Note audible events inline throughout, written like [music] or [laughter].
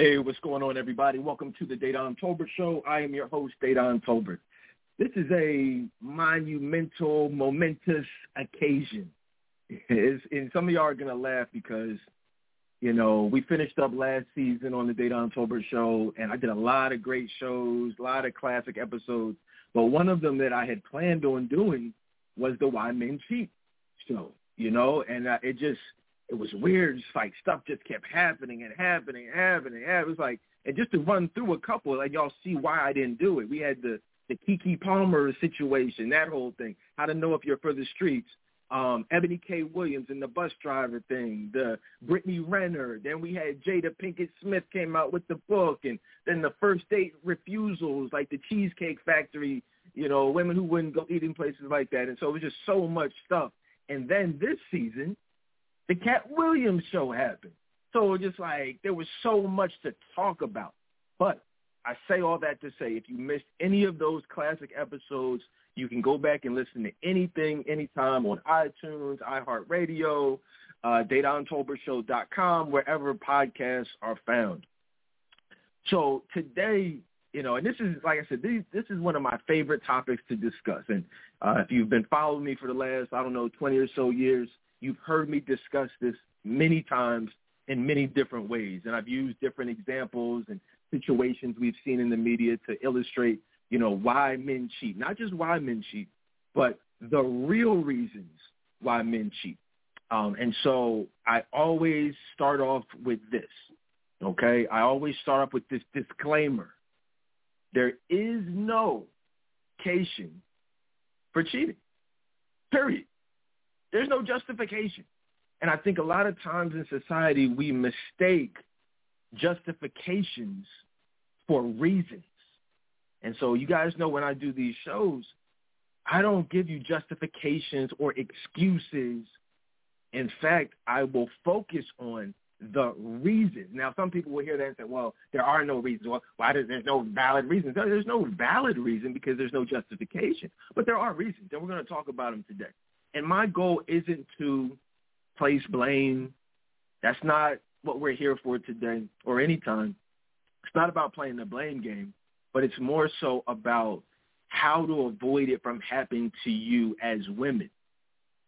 Hey, what's going on, everybody? Welcome to the Dedan Tolbert Show. I am your host, Dedan Tolbert. This is a monumental, momentous occasion. It's, and some of y'all are going to laugh because, you know, we finished up last season on the Dedan Tolbert Show, and I did a lot of great shows, a lot of classic episodes. But one of them that I had planned on doing was the Why Men Cheat show, you know, and uh, it just – it was weird. Just like stuff just kept happening and happening and happening. And it was like, and just to run through a couple, like y'all see why I didn't do it. We had the the Keke Palmer situation, that whole thing. How to know if you're for the streets. Um, Eboni K. Williams and the bus driver thing, the Brittany Renner. Then we had Jada Pinkett Smith came out with the book, and then the first date refusals, like the Cheesecake Factory. You know, women who wouldn't go eating places like that, and so it was just so much stuff. And then this season, the Katt Williams show happened. So just like there was so much to talk about. But I say all that to say if you missed any of those classic episodes, you can go back and listen to anything, anytime on iTunes, iHeartRadio, uh, DedanTolbertShow.com, wherever podcasts are found. So today, you know, and this is, like I said, this, this is one of my favorite topics to discuss. And uh, if you've been following me for the last, I don't know, 20 or so years, You've heard me discuss this many times in many different ways, and I've used different examples and situations we've seen in the media to illustrate, you know, why men cheat. Not just why men cheat, but the real reasons why men cheat. Um, and so I always start off with this, okay? I always start off with this disclaimer. There is no occasion for cheating, period. There's no justification. And I think a lot of times in society we mistake justifications for reasons. And so you guys know when I do these shows, I don't give you justifications or excuses. In fact, I will focus on the reasons. Now, some people will hear that and say, well, there are no reasons. Well, why does there's no valid reasons? There's no valid reason because there's no justification. But there are reasons, and we're going to talk about them today. And my goal isn't to place blame. That's not what we're here for today or anytime. It's not about playing the blame game, but it's more so about how to avoid it from happening to you as women.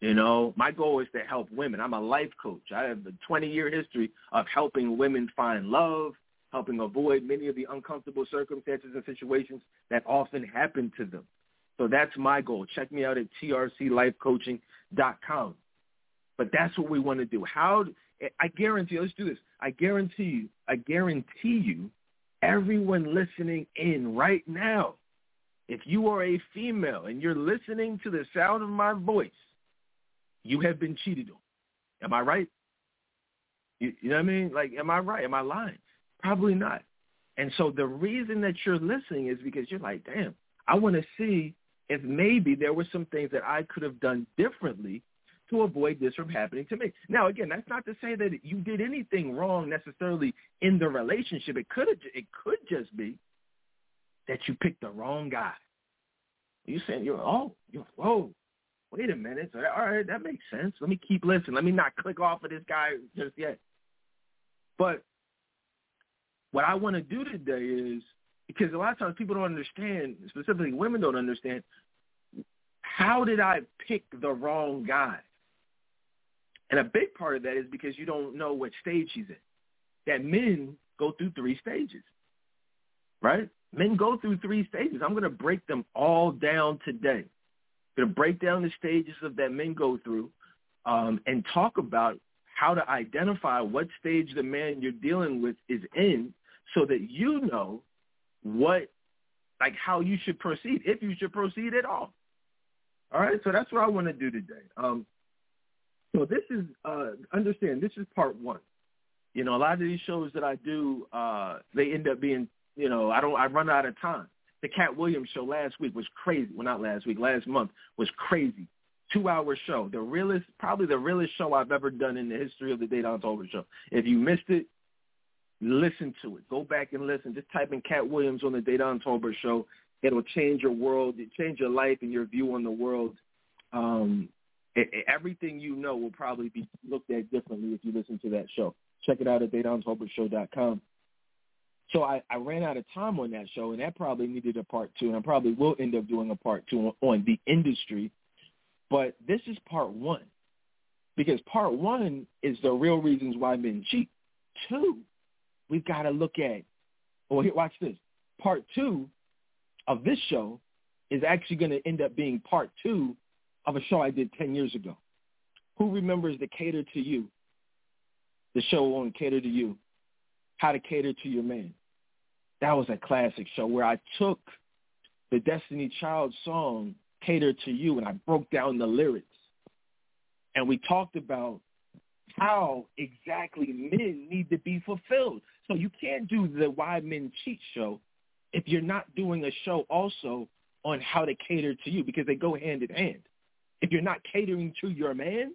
You know, my goal is to help women. I'm a life coach. I have a 20-year history of helping women find love, helping avoid many of the uncomfortable circumstances and situations that often happen to them. So that's my goal. Check me out at trclifecoaching.com. But that's what we want to do. How I guarantee, let's do this. I guarantee you, I guarantee you, everyone listening in right now, if you are a female and you're listening to the sound of my voice, you have been cheated on. Am I right? You, you know what I mean? Like, am I right? Am I lying? Probably not. And so the reason that you're listening is because you're like, damn, I want to see if maybe there were some things that I could have done differently to avoid this from happening to me. Now, again, that's not to say that you did anything wrong necessarily in the relationship. It could it could just be that you picked the wrong guy. You saying you're oh you whoa wait a minute all right that makes sense. Let me keep listening. Let me not click off of this guy just yet. But what I want to do today is because a lot of times people don't understand, specifically women don't understand, how did I pick the wrong guy? And a big part of that is because you don't know what stage he's in. That men go through three stages, right? Men go through three stages. I'm going to break them all down today. I'm going to break down the stages of that men go through um, and talk about how to identify what stage the man you're dealing with is in so that you know what, like how you should proceed, if you should proceed at all. All right, so that's what I want to do today. Um, so this is, uh, understand, this is part one. You know, a lot of these shows that I do, uh, they end up being, you know, I don't, I run out of time. The Katt Williams show last week was crazy. Well, not last week, last month was crazy. Two-hour show, the realest, probably the realest show I've ever done in the history of the Dedan Tolbert show. If you missed it, Listen to it. Go back and listen. Just type in Katt Williams on the Dedan Tolbert show. It'll change your world. It change your life and your view on the world. Um, it, it, everything you know will probably be looked at differently if you listen to that show. Check it out at DedanTolbertShow.com. So I, I ran out of time on that show, and that probably needed a part two, and I probably will end up doing a part two on, on the industry. But this is part one, because part one is the real reasons why men cheat. Two, we've got to look at, well, here, watch this. Part two of this show is actually going to end up being part two of a show I did 10 years ago. Who remembers the Cater to You? The show on Cater to You. How to Cater to Your Man. That was a classic show where I took the Destiny Child song, Cater to You, and I broke down the lyrics. And we talked about how exactly men need to be fulfilled. So you can't do the Why Men Cheat show if you're not doing a show also on how to cater to you because they go hand in hand. If you're not catering to your man,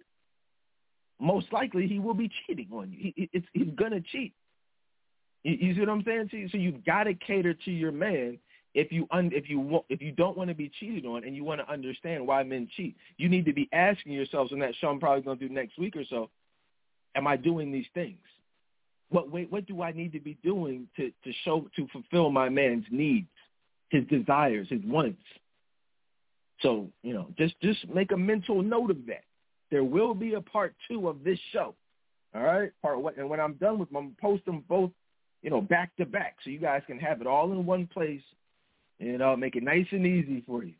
most likely he will be cheating on you. He, it's, he's going to cheat. You, you, see what I'm saying? So, so you've got to cater to your man if you un, if you if you don't want to be cheated on and you want to understand why men cheat. You need to be asking yourselves in that show I'm probably going to do next week or so, am I doing these things? What wait, what do I need to be doing to to show to fulfill my man's needs, his desires, his wants? So you know, just just make a mental note of that. There will be a part two of this show. All right, part one, and when I'm done with them, I'm post them both, you know, back to back, so you guys can have it all in one place, and I'll make it nice and easy for you.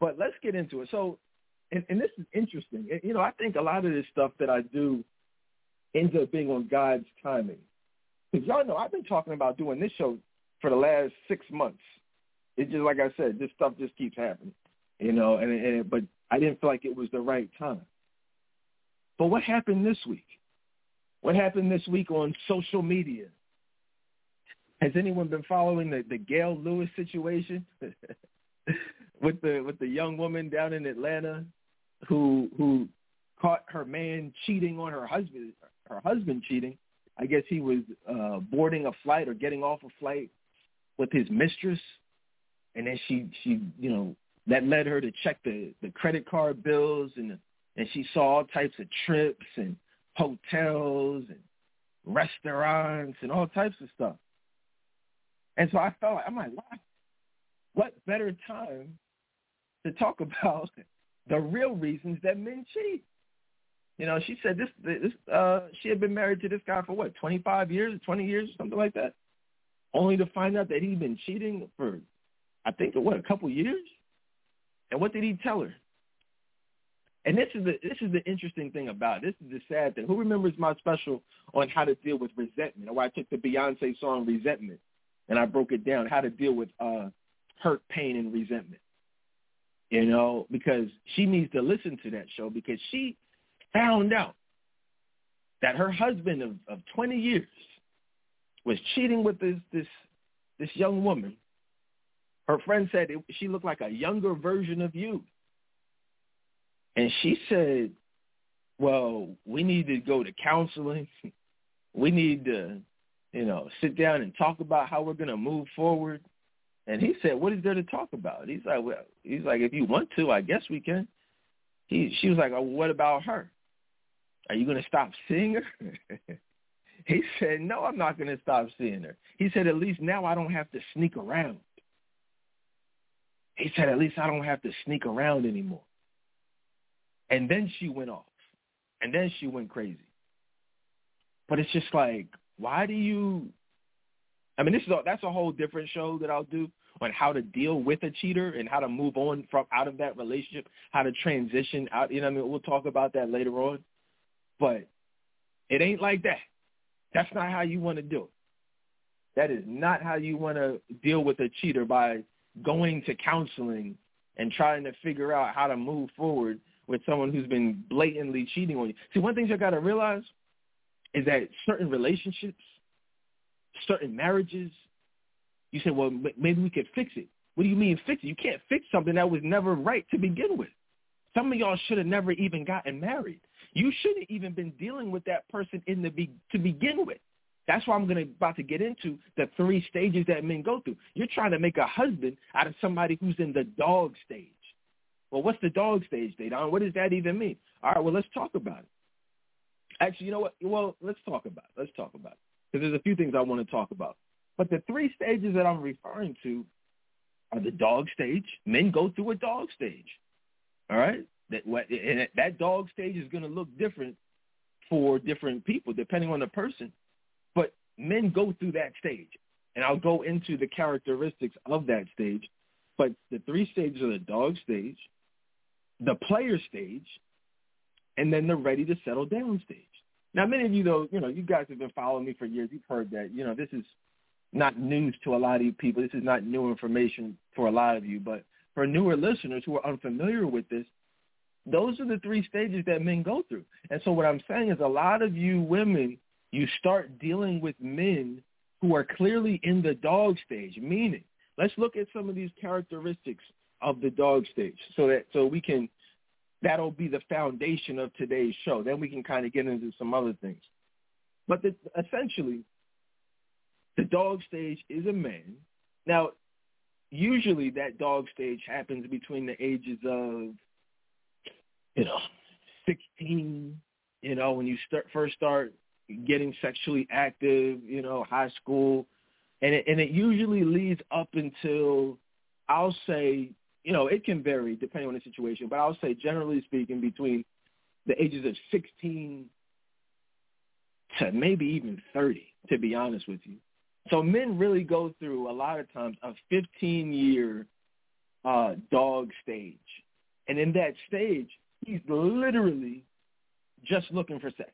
But let's get into it. So, and, and this is interesting. You know, I think a lot of this stuff that I do ends up being on God's timing. Because y'all know I've been talking about doing this show for the last six months. It's just like I said, this stuff just keeps happening, you know. And, and but I didn't feel like it was the right time. But what happened this week? What happened this week on social media? Has anyone been following the, the Gail Lewis situation [laughs] with the with the young woman down in Atlanta who who caught her man cheating on her husband her husband cheating. I guess he was uh, boarding a flight or getting off a flight with his mistress, and then she she you know that led her to check the the credit card bills and and she saw all types of trips and hotels and restaurants and all types of stuff. And so I felt like I'm like, what? What better time to talk [laughs] about the real reasons that men cheat? You know, she said this this uh she had been married to this guy for what, 25 years, 20 years, something like that. Only to find out that he'd been cheating for I think what, a couple years? And what did he tell her? And this is the this is the interesting thing about it. This is the sad thing. Who remembers my special on how to deal with resentment? Or I took the Beyonce song Resentment and I broke it down, how to deal with uh hurt, pain, and resentment. You know, because she needs to listen to that show because she found out that her husband of, of 20 years was cheating with this this this young woman. Her friend said it, she looked like a younger version of you. And she said, well, we need to go to counseling. [laughs] We need to, you know, sit down and talk about how we're going to move forward. And he said, what is there to talk about? He's like, well, he's like, if you want to, I guess we can. He, she was like, oh, what about her? Are you going to stop seeing her? [laughs] he said, no, I'm not going to stop seeing her. He said, at least now I don't have to sneak around. He said, at least I don't have to sneak around anymore. And then she went off. And then she went crazy. But it's just like, why do you, I mean, this is a, that's a whole different show that I'll do on how to deal with a cheater and how to move on from out of that relationship, how to transition out. You know, I mean, we'll talk about that later on. But it ain't like that. That's not how you want to do it. That is not how you want to deal with a cheater by going to counseling and trying to figure out how to move forward with someone who's been blatantly cheating on you. See, one thing you got to realize is that certain relationships, certain marriages, you say, well, maybe we could fix it. What do you mean fix it? You can't fix something that was never right to begin with. Some of y'all should have never even gotten married. You shouldn't even been dealing with that person in the be- to begin with. That's why I'm going to about to get into the three stages that men go through. You're trying to make a husband out of somebody who's in the dog stage. Well, what's the dog stage, Dedan? What does that even mean? All right, well, let's talk about it. Actually, you know what? Well, let's talk about it. Let's talk about it. because there's a few things I want to talk about. But the three stages that I'm referring to are the dog stage. Men go through a dog stage. All right? That what and that dog stage is going to look different for different people depending on the person. But men go through that stage. And I'll go into the characteristics of that stage. But the three stages are the dog stage, the player stage, and then the ready to settle down stage. Now, many of you, though, you know, you guys have been following me for years. You've heard that. You know, this is not news to a lot of you people. This is not new information for a lot of you. But for newer listeners who are unfamiliar with this, those are the three stages that men go through. And so what I'm saying is a lot of you women, you start dealing with men who are clearly in the dog stage, meaning let's look at some of these characteristics of the dog stage so that so we can that'll be the foundation of today's show. Then we can kind of get into some other things. But the, essentially, the dog stage is a man. Now, usually that dog stage happens between the ages of, you know, 16, you know, when you start first start getting sexually active, you know, high school, and it, and it usually leads up until I'll say, you know, it can vary depending on the situation, but I'll say generally speaking between the ages of 16 to maybe even 30, to be honest with you. So men really go through a lot of times a 15-year uh, dog stage. And in that stage, he's literally just looking for sex.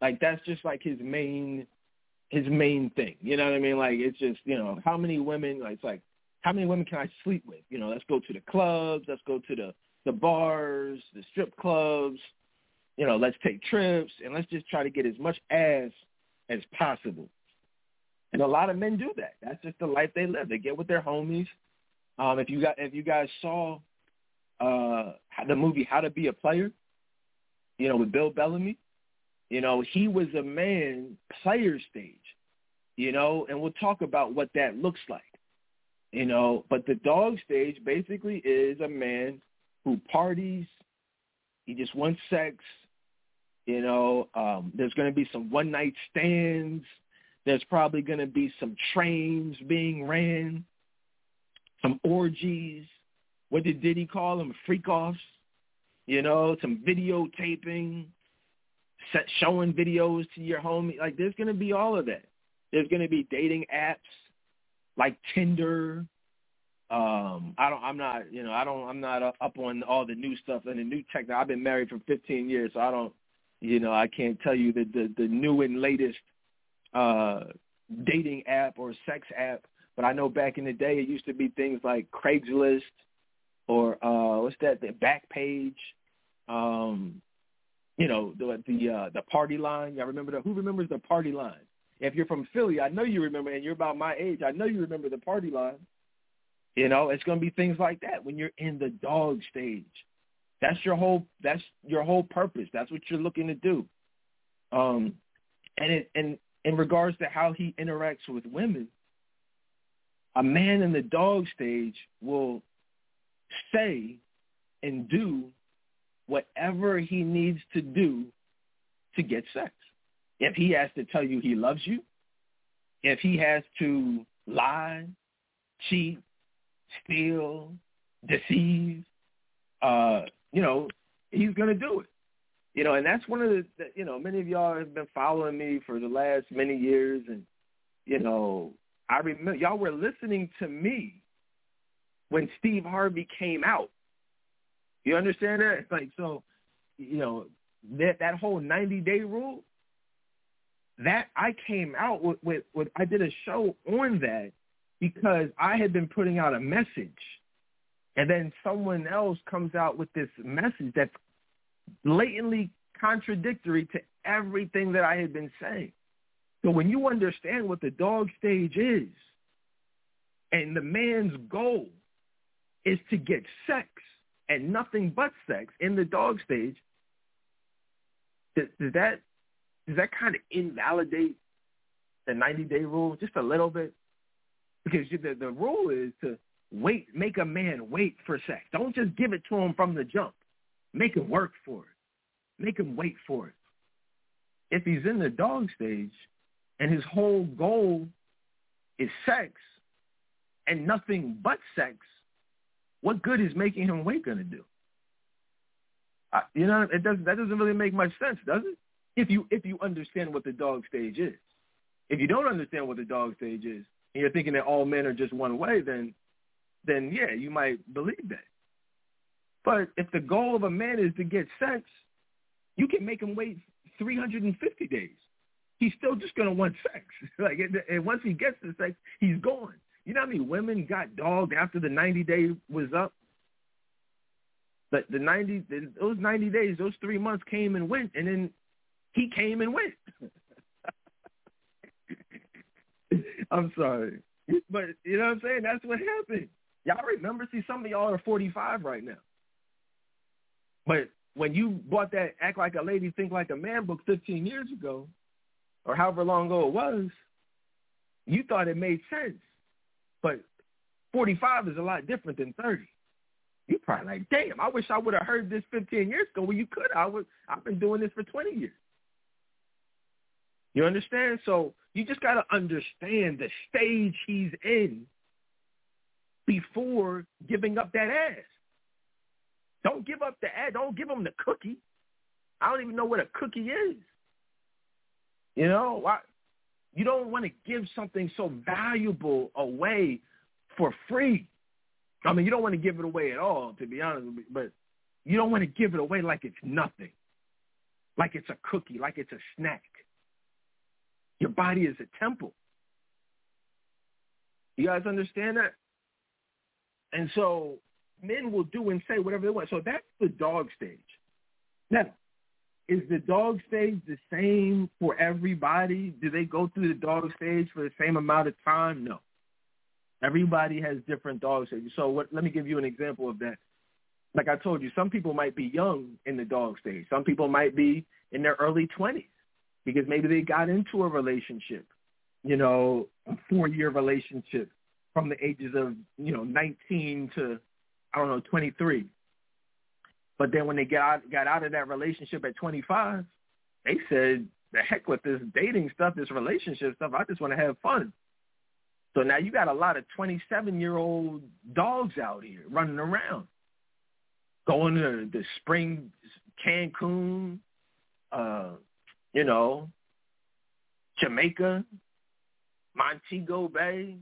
Like that's just like his main his main thing. You know what I mean? Like it's just, you know, how many women like it's like how many women can I sleep with? You know, let's go to the clubs, let's go to the the bars, the strip clubs, you know, let's take trips and let's just try to get as much ass as possible. And a lot of men do that. That's just the life they live. They get with their homies. Um, if you got if you guys saw uh the movie How to Be a Player, you know, with Bill Bellamy, you know, he was a man player stage, you know, and we'll talk about what that looks like. You know, but the dog stage basically is a man who parties, he just wants sex, you know, um, there's going to be some one night stands, there's probably going to be some trains being ran, some orgies. What did Diddy call them? Freak offs. You know, some videotaping, set, showing videos to your homie. Like there's to be all of that. There's to be dating apps like Tinder. Um, I don't. I'm not. You know. I don't. I'm not up on all the new stuff and the new tech. I've been married for 15 years, so I don't. You know. I can't tell you the the, the new and latest uh, dating app or sex app. But I know back in the day, it used to be things like Craigslist or uh, what's that? The Backpage. Um, you know, the the uh, the party line. Y'all remember the who remembers the party line? If you're from Philly, I know you remember, and you're about my age. I know you remember the party line. You know, it's going to be things like that when you're in the dog stage. That's your whole. That's your whole purpose. That's what you're looking to do. Um, and it and in regards to how he interacts with women, a man in the dog stage will say and do whatever he needs to do to get sex. If he has to tell you he loves you, if he has to lie, cheat, steal, deceive, uh, you know, he's going to do it. You know, and that's one of the, the, you know, many of y'all have been following me for the last many years. And, you know, I remember y'all were listening to me when Steve Harvey came out. You understand that? It's like so, you know, that that whole ninety day rule. That I came out with, with with I did a show on that because I had been putting out a message, and then someone else comes out with this message that's blatantly contradictory to everything that I had been saying. So when you understand what the dog stage is, and the man's goal is to get sex, and nothing but sex in the dog stage, does, does that does that kind of invalidate the 90 day rule just a little bit? Because the the rule is to wait, make a man wait for sex. Don't just give it to him from the jump. Make him work for it. Make him wait for it. If he's in the dog stage, and his whole goal is sex and nothing but sex, what good is making him wait going to do? Uh, you know, it doesn't. that doesn't really make much sense, does it? If you if you understand what the dog stage is. If you don't understand what the dog stage is, and you're thinking that all men are just one way, then then yeah, you might believe that. But if the goal of a man is to get sex, you can make him wait 350 days. He's still just going to want sex. [laughs] like, and once he gets the sex, he's gone. You know how many women got dogged after the 90 day was up? But the 90, those 90 days, those three months came and went, and then he came and went. [laughs] I'm sorry. But you know what I'm saying? That's what happened. Y'all remember? See, some of y'all are 45 right now. But when you bought that Act Like a Lady, Think Like a Man book 15 years ago, or however long ago it was, you thought it made sense. But 45 is a lot different than 30. You probably like, damn, I wish I would have heard this 15 years ago. Well, you could. I would. I've been doing this for 20 years. You understand? So you just got to understand the stage he's in before giving up that ass. Don't give up the ass. Don't give him the cookie. I don't even know what a cookie is. You know, why? You don't want to give something so valuable away for free. I mean, you don't want to give it away at all, to be honest with you, but you don't want to give it away like it's nothing, like it's a cookie, like it's a snack. Your body is a temple. You guys understand that? And so men will do and say whatever they want. So that's the dog stage. Now, is the dog stage the same for everybody? Do they go through the dog stage for the same amount of time? No. Everybody has different dog stages. So what, let me give you an example of that. Like I told you, some people might be young in the dog stage. Some people might be in their early 20s because maybe they got into a relationship, you know, a four-year relationship from the ages of, you know, 19 to, I don't know, 23. But then when they got out, got out of that relationship at 25, they said, the heck with this dating stuff, this relationship stuff. I just want to have fun. So now you got a lot of 27-year-old dogs out here running around, going to the spring Cancun, uh, you know, Jamaica, Montego Bay,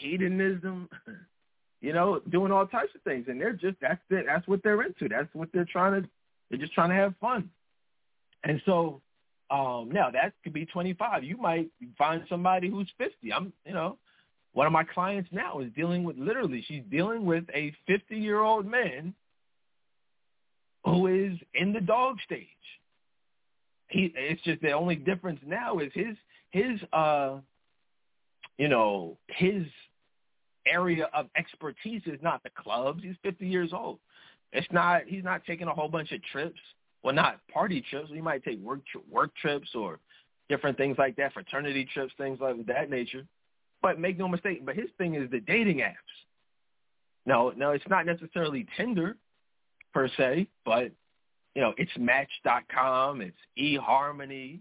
hedonism, [laughs] you know, doing all types of things, and they're just that's it. That's what they're into. That's what they're trying to. They're just trying to have fun. And so um now that could be 25. You might find somebody who's 50. I'm, you know, one of my clients now is dealing with literally she's dealing with a 50-year-old man who is in the dog stage. He it's just the only difference now is his his uh you know, his area of expertise is not the clubs. He's 50 years old. It's not. He's not taking a whole bunch of trips. Well, not party trips. He might take work work trips or different things like that, fraternity trips, things like that nature. But make no mistake. But his thing is the dating apps. No, no, it's not necessarily Tinder per se, but you know, it's Match.com, it's eHarmony,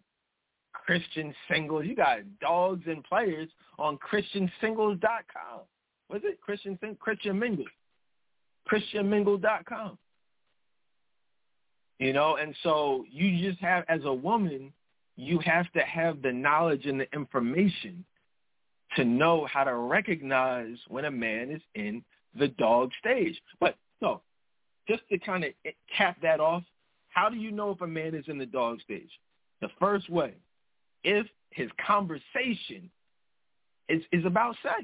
Christian Singles. You got dogs and players on ChristianSingles.com was it Christian Christian Mingle, ChristianMingle.com. You know, and so you just have, as a woman, you have to have the knowledge and the information to know how to recognize when a man is in the dog stage. But so, just to kind of cap that off, how do you know if a man is in the dog stage? The first way, if his conversation is, is about sex.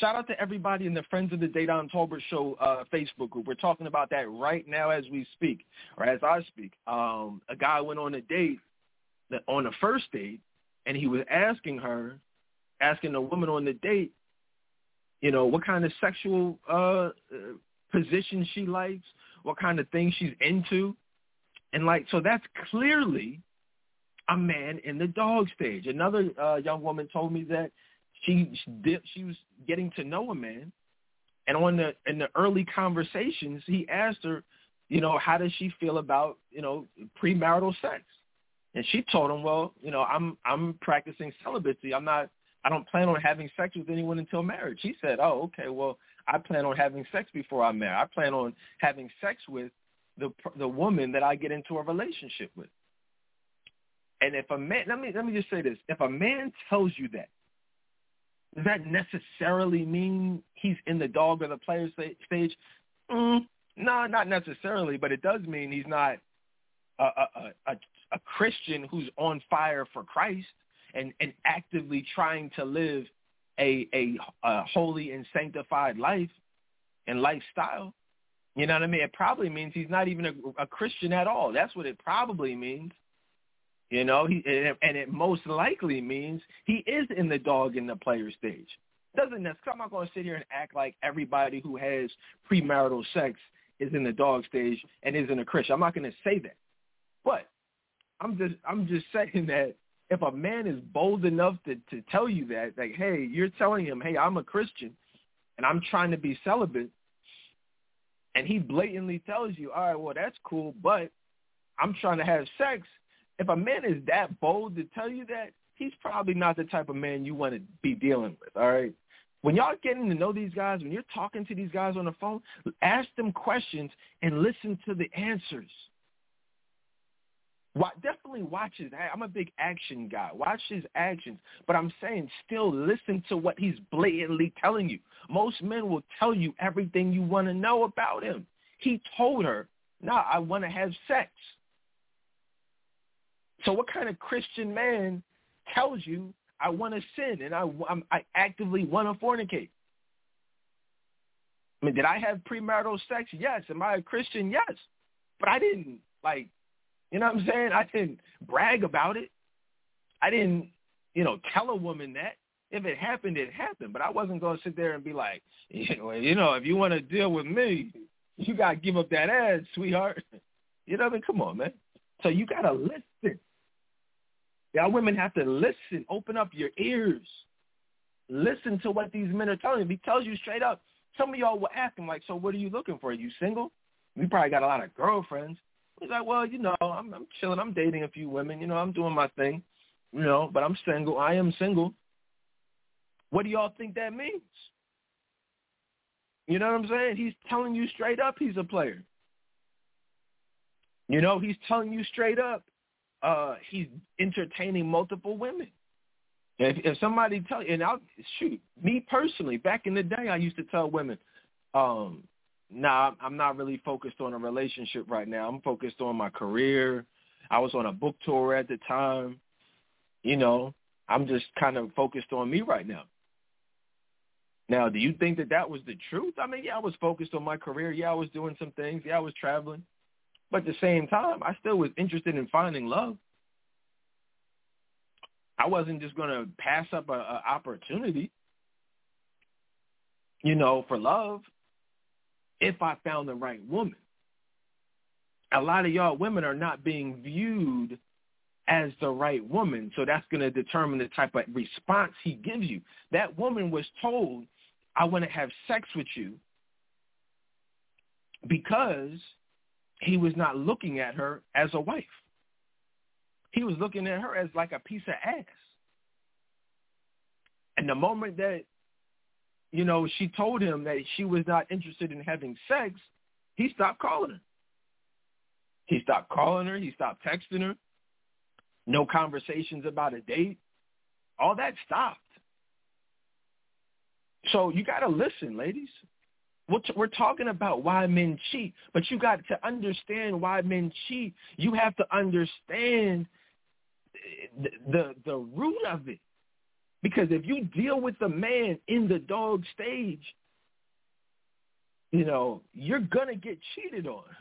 Shout out to everybody in the Friends of the Dedan Tolbert Show uh, Facebook group. We're talking about that right now as we speak, or as I speak. Um, a guy went on a date, on the first date, and he was asking her, asking the woman on the date, you know, what kind of sexual uh, position she likes, what kind of things she's into. And like, so that's clearly a man in the dog stage. Another uh, young woman told me that she did, she was getting to know a man, and on the in the early conversations, he asked her, you know, how does she feel about you know premarital sex? And she told him, well, you know, I'm I'm practicing celibacy. I'm not. I don't plan on having sex with anyone until marriage. He said, oh, okay. Well, I plan on having sex before I'm married. I plan on having sex with the the woman that I get into a relationship with. And if a man, let me let me just say this: if a man tells you that, does that necessarily mean he's in the dog or the player stage? Mm, no, not necessarily, but it does mean he's not a, a, a, a Christian who's on fire for Christ and, and actively trying to live a, a, a holy and sanctified life and lifestyle. You know what I mean? It probably means he's not even a, a Christian at all. That's what it probably means. You know, he and it most likely means he is in the dog in the player stage. Doesn't necessarily. I'm not going to sit here and act like everybody who has premarital sex is in the dog stage and isn't a Christian. I'm not going to say that, but I'm just I'm just saying that if a man is bold enough to to tell you that, like, hey, you're telling him, hey, I'm a Christian and I'm trying to be celibate, and he blatantly tells you, all right, well, that's cool, but I'm trying to have sex if a man is that bold to tell you that, he's probably not the type of man you want to be dealing with. All right. When y'all getting to know these guys, when you're talking to these guys on the phone, ask them questions and listen to the answers. definitely watch his. I'm a big action guy. Watch his actions, but I'm saying still listen to what he's blatantly telling you. Most men will tell you everything you want to know about him. He told her, "No, nah, I want to have sex." So what kind of Christian man tells you I want to sin and I, I'm, I actively want to fornicate? I mean, did I have premarital sex? Yes. Am I a Christian? Yes. But I didn't like, you know what I'm saying? I didn't brag about it. I didn't, you know, tell a woman that. If it happened, it happened. But I wasn't going to sit there and be like, [laughs] you know, if you want to deal with me, you got to give up that ass, sweetheart. [laughs] You know what I mean? Come on, man. So you got to listen. Y'all women have to listen. Open up your ears. Listen to what these men are telling you. He tells you straight up. Some of y'all will ask him, like, so what are you looking for? Are you single? We probably got a lot of girlfriends. He's like, well, you know, I'm, I'm chilling. I'm dating a few women. You know, I'm doing my thing. You know, but I'm single. I am single. What do y'all think that means? You know what I'm saying? He's telling you straight up he's a player. You know, he's telling you straight up uh, he's entertaining multiple women. If, if somebody tell you, and I'll shoot me personally, back in the day, I used to tell women, um, "Nah, I'm not really focused on a relationship right now. I'm focused on my career. I was on a book tour at the time. You know, I'm just kind of focused on me right now." Now, do you think that that was the truth? I mean, yeah, I was focused on my career. Yeah, I was doing some things. Yeah, I was traveling. But at the same time, I still was interested in finding love. I wasn't just going to pass up an opportunity, you know, for love if I found the right woman. A lot of y'all women are not being viewed as the right woman. So that's going to determine the type of response he gives you. That woman was told, I want to have sex with you because he was not looking at her as a wife. He was looking at her as like a piece of ass. And the moment that, you know, she told him that she was not interested in having sex, he stopped calling her. He stopped calling her. He stopped texting her. No conversations about a date. All that stopped. So you got to listen, ladies we're talking about why men cheat, but you got to understand why men cheat. You have to understand the, the, the root of it. Because if you deal with the man in the dog stage, you know, you're going to get cheated on. [laughs]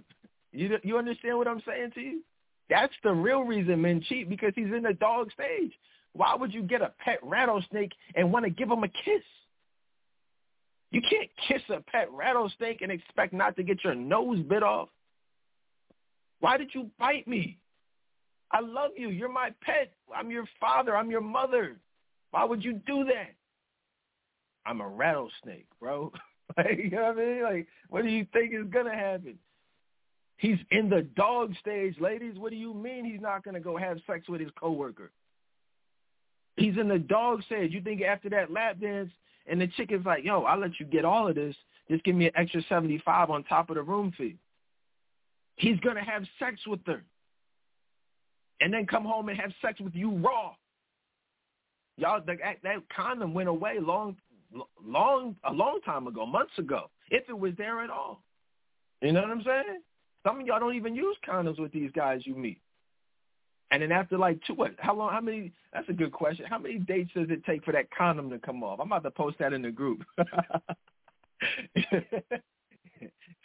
You, you understand what I'm saying to you? That's the real reason men cheat because he's in the dog stage. Why would you get a pet rattlesnake and want to give him a kiss? You can't kiss a pet rattlesnake and expect not to get your nose bit off. Why did you bite me? I love you. You're my pet. I'm your father. I'm your mother. Why would you do that? I'm a rattlesnake, bro. [laughs] like, you know what I mean? Like, what do you think is going to happen? He's in the dog stage, ladies. What do you mean he's not going to go have sex with his coworker? He's in the dog stage. You think after that lap dance and the chick is like, yo, I'll let you get all of this. Just give me an extra 75 on top of the room fee. He's going to have sex with her and then come home and have sex with you raw. Y'all, that, that condom went away long, long, a long time ago, months ago, if it was there at all. You know what I'm saying? Some of y'all don't even use condoms with these guys you meet. And then after like two, what? How long? How many? That's a good question. How many dates does it take for that condom to come off? I'm about to post that in the group. [laughs]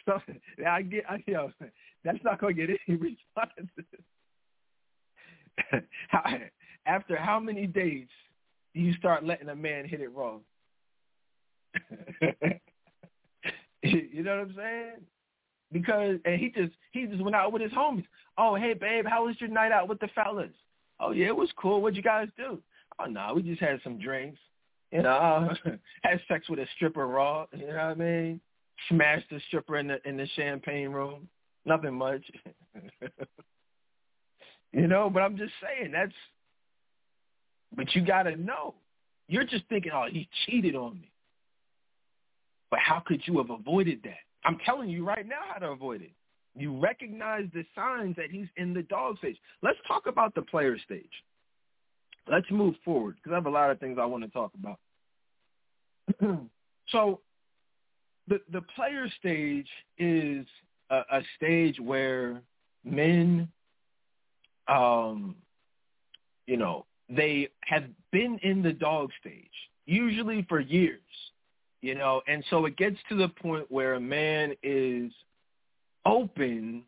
so I get, I, you know, that's not gonna get any [laughs] responses. after how many dates do you start letting a man hit it wrong? [laughs] you know what I'm saying? Because and he just he just went out with his homies. Oh, hey babe, how was your night out with the fellas? Oh yeah, it was cool. What'd you guys do? Oh no, nah, we just had some drinks. You know, [laughs] had sex with a stripper raw. You know what I mean? Smashed the stripper in the in the champagne room. Nothing much. [laughs] you know, but I'm just saying that's. But you got to know. You're just thinking, oh, he cheated on me. But how could you have avoided that? I'm telling you right now how to avoid it. You recognize the signs that he's in the dog stage. Let's talk about the player stage. Let's move forward because I have a lot of things I want to talk about. [clears throat] so the the player stage is a, a stage where men um you know they have been in the dog stage usually for years you know, and so it gets to the point where a man is open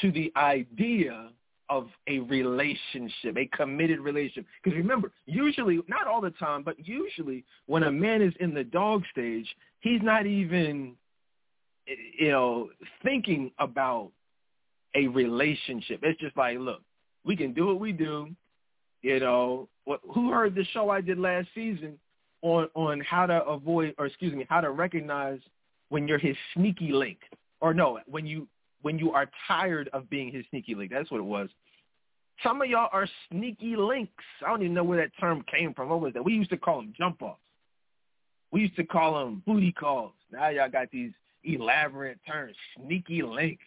to the idea of a relationship, a committed relationship. Because remember, usually, not all the time, but usually when a man is in the dog stage, he's not even, you know, thinking about a relationship. It's just like, look, we can do what we do. You know, what, who heard the show I did last season? On on how to avoid or excuse me how to recognize when you're his sneaky link. Or no when you when you are tired of being his sneaky link. That's what it was. Some of y'all are sneaky links. I don't even know where that term came from. What was that? We used to call them jump offs. We used to call them booty calls. Now y'all got these elaborate terms sneaky link.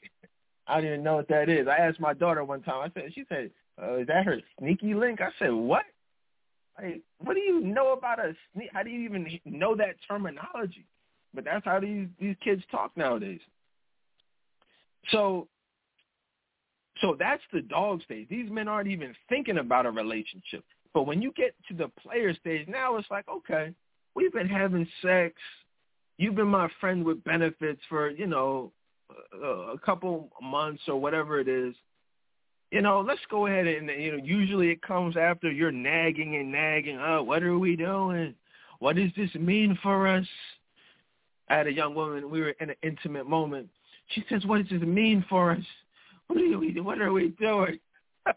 I don't even know what that is. I asked my daughter one time. I said she said uh, is that her sneaky link? I said what like, what do you know about a sneak? How do you even know that terminology? But that's how these these kids talk nowadays. So, so that's the dog stage. These men aren't even thinking about a relationship. But when you get to the player stage, now it's like, okay, we've been having sex. You've been my friend with benefits for you know a, a couple months or whatever it is you know, let's go ahead and you know, usually it comes after you're nagging and nagging. Oh, what are we doing? What does this mean for us? I had a young woman. We were in an intimate moment. She says, "What does this mean for us? What are we? What are we doing?" [laughs]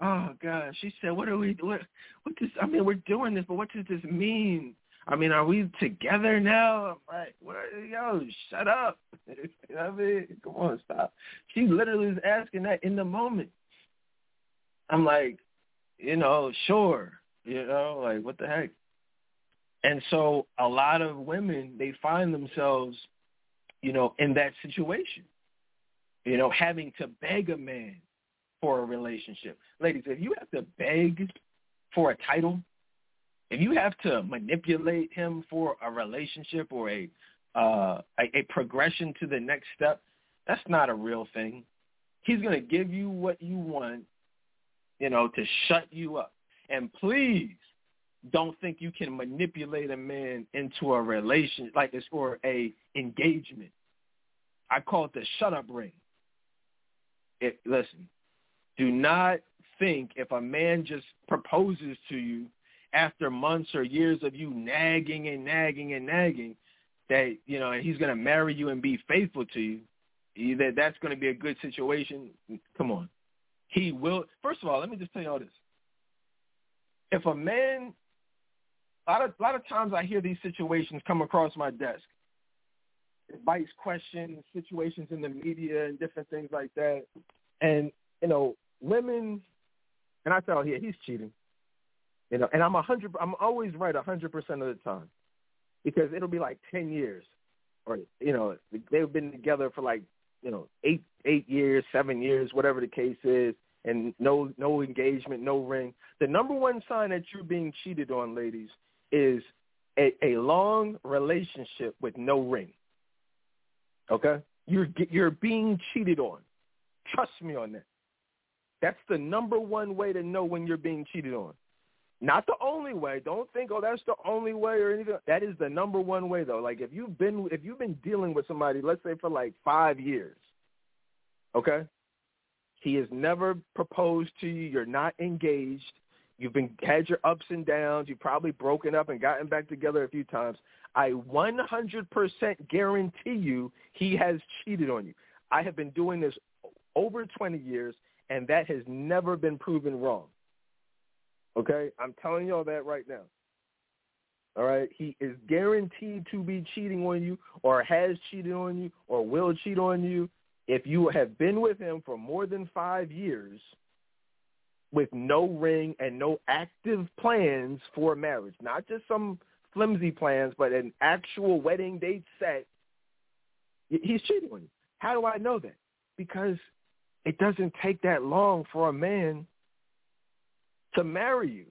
oh God, she said, "What are we? What? What does? I mean, we're doing this, but what does this mean?" I mean, are we together now? I'm like, what? Yo, shut up. [laughs] you know what I mean? Come on, stop. She literally was asking that in the moment. I'm like, you know, sure. You know, like what the heck? And so a lot of women, they find themselves, you know, in that situation. You know, having to beg a man for a relationship. Ladies, if you have to beg for a title, if you have to manipulate him for a relationship or a uh, a, a progression to the next step, that's not a real thing. He's going to give you what you want, you know, to shut you up. And please don't think you can manipulate a man into a relation like this or a engagement. I call it the shut up ring. It, listen, do not think if a man just proposes to you after months or years of you nagging and nagging and nagging that you know and he's going to marry you and be faithful to you that that's going to be a good situation come on he will first of all let me just tell you all this if a man a lot of a lot of times i hear these situations come across my desk Advice questions, situations in the media, and different things like that. And you know, women, and I tell, yeah, he's cheating. You know, and I'm a hundred. I'm always right a hundred percent of the time, because it'll be like ten years, or you know, they've been together for like you know eight eight years, seven years, whatever the case is, and no no engagement, no ring. The number one sign that you're being cheated on, ladies, is a, a long relationship with no ring. Okay, you're you're being cheated on. Trust me on that. That's the number one way to know when you're being cheated on. Not the only way. Don't think, oh, that's the only way or anything. That is the number one way, though. Like if you've been if you've been dealing with somebody, let's say for like five years, okay, he has never proposed to you. You're not engaged. You've been had your ups and downs. You've probably broken up and gotten back together a few times. I 100% guarantee you he has cheated on you. I have been doing this over 20 years, and that has never been proven wrong. Okay? I'm telling y'all that right now. All right? He is guaranteed to be cheating on you or has cheated on you or will cheat on you if you have been with him for more than five years with no ring and no active plans for marriage, not just some flimsy plans, but an actual wedding date set, he's cheating on you. How do I know that? Because it doesn't take that long for a man to marry you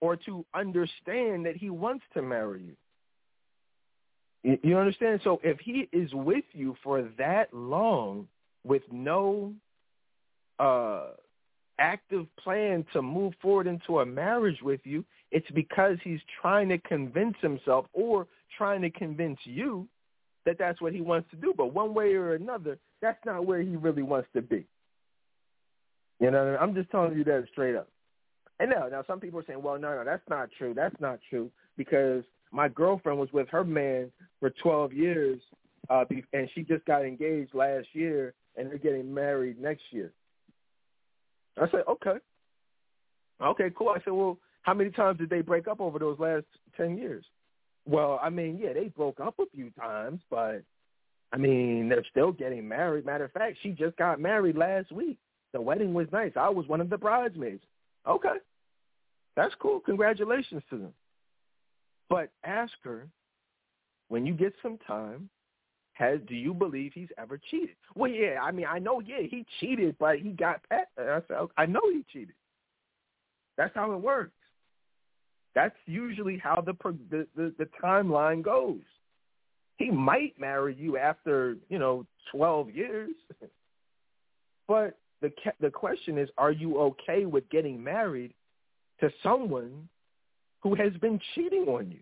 or to understand that he wants to marry you. You understand? So if he is with you for that long with no uh, active plan to move forward into a marriage with you, it's because he's trying to convince himself or trying to convince you that that's what he wants to do. But one way or another, that's not where he really wants to be. You know, I am just telling you that straight up. And now, now some people are saying, well, no, no, that's not true. That's not true because my girlfriend was with her man for 12 years, uh, and she just got engaged last year, and they're getting married next year. I said, okay. Okay, cool. I said, well, how many times did they break up over those last 10 years? Well, I mean, yeah, they broke up a few times, but I mean, they're still getting married. Matter of fact, she just got married last week. The wedding was nice. I was one of the bridesmaids. Okay. That's cool. Congratulations to them. But ask her, when you get some time, has do you believe he's ever cheated? Well, yeah, I mean, I know, yeah, he cheated, but he got past. I said, I know he cheated. That's how it works. That's usually how the, the the the timeline goes. He might marry you after you know twelve years, [laughs] but the the question is, are you okay with getting married to someone who has been cheating on you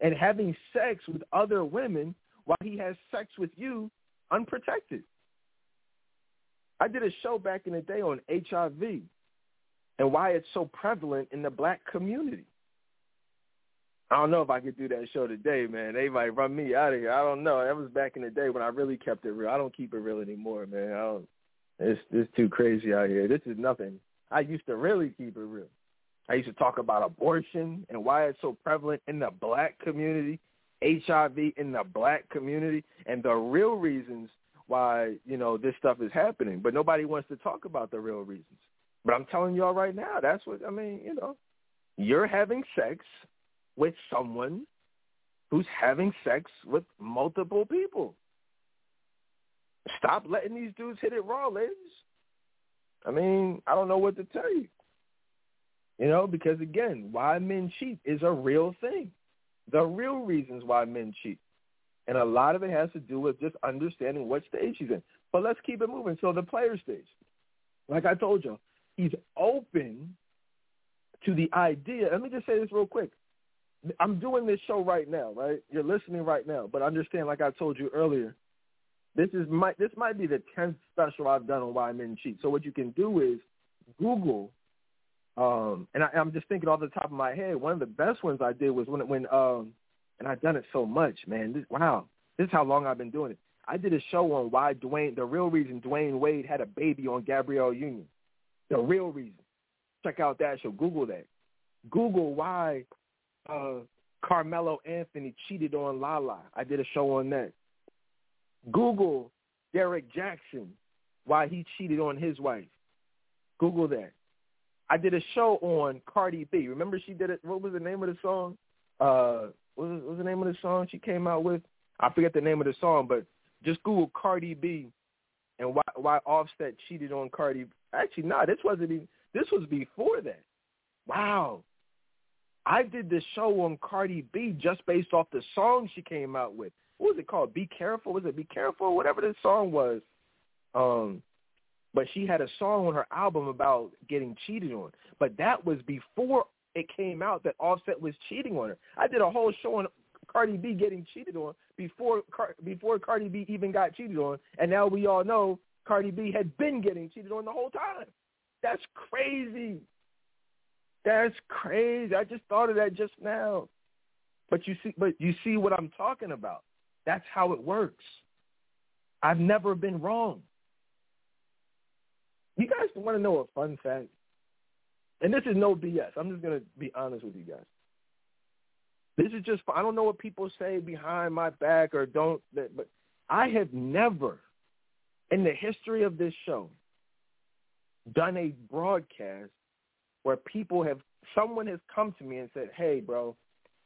and having sex with other women while he has sex with you unprotected. I did a show back in the day on HIV and why it's so prevalent in the black community. I don't know if I could do that show today, man. They might run me out of here. I don't know. That was back in the day when I really kept it real. I don't keep it real anymore, man. I don't. It's it's too crazy out here. This is nothing. I used to really keep it real. I used to talk about abortion and why it's so prevalent in the black community, HIV in the black community, and the real reasons why, you know, this stuff is happening. But nobody wants to talk about the real reasons. But I'm telling y'all right now, that's what, I mean, you know, you're having sex with someone who's having sex with multiple people. Stop letting these dudes hit it raw, ladies. I mean, I don't know what to tell you. You know, because again, why men cheat is a real thing. The real reasons why men cheat. And a lot of it has to do with just understanding what stage he's in. But let's keep it moving. So the player stage, like I told you, he's open to the idea. Let me just say this real quick. I'm doing this show right now, right? You're listening right now, but understand, like I told you earlier, this is my this might be the tenth special I've done on why men cheat. So what you can do is Google um, and I, I'm just thinking off the top of my head, one of the best ones I did was when when um, and I've done it so much, man. This, wow, this is how long I've been doing it. I did a show on why Dwyane, the real reason Dwyane Wade had a baby on Gabrielle Union. The real reason. Check out that show. Google that. Google why uh, Carmelo Anthony cheated on Lala. I did a show on that. Google Derek Jackson, why he cheated on his wife. Google that. I did a show on Cardi B. Remember she did it. What was the name of the song? Uh, what was, what was the name of the song she came out with? I forget the name of the song, but just Google Cardi B and why why Offset cheated on Cardi. Actually, no, nah, this wasn't even. This was before that. Wow. I did this show on Cardi B just based off the song she came out with. What was it called? Be Careful? Was it Be Careful? Whatever the song was. Um, but she had a song on her album about getting cheated on. But that was before it came out that Offset was cheating on her. I did a whole show on Cardi B getting cheated on before before Cardi B even got cheated on, and now we all know Cardi B had been getting cheated on the whole time. That's crazy. That's crazy. I just thought of that just now. But you see, but you see what I'm talking about. That's how it works. I've never been wrong. You guys want to know a fun fact? And this is no BS. I'm just going to be honest with you guys. This is just, I don't know what people say behind my back or don't, but I have never, in the history of this show, done a broadcast where people have, someone has come to me and said, hey, bro,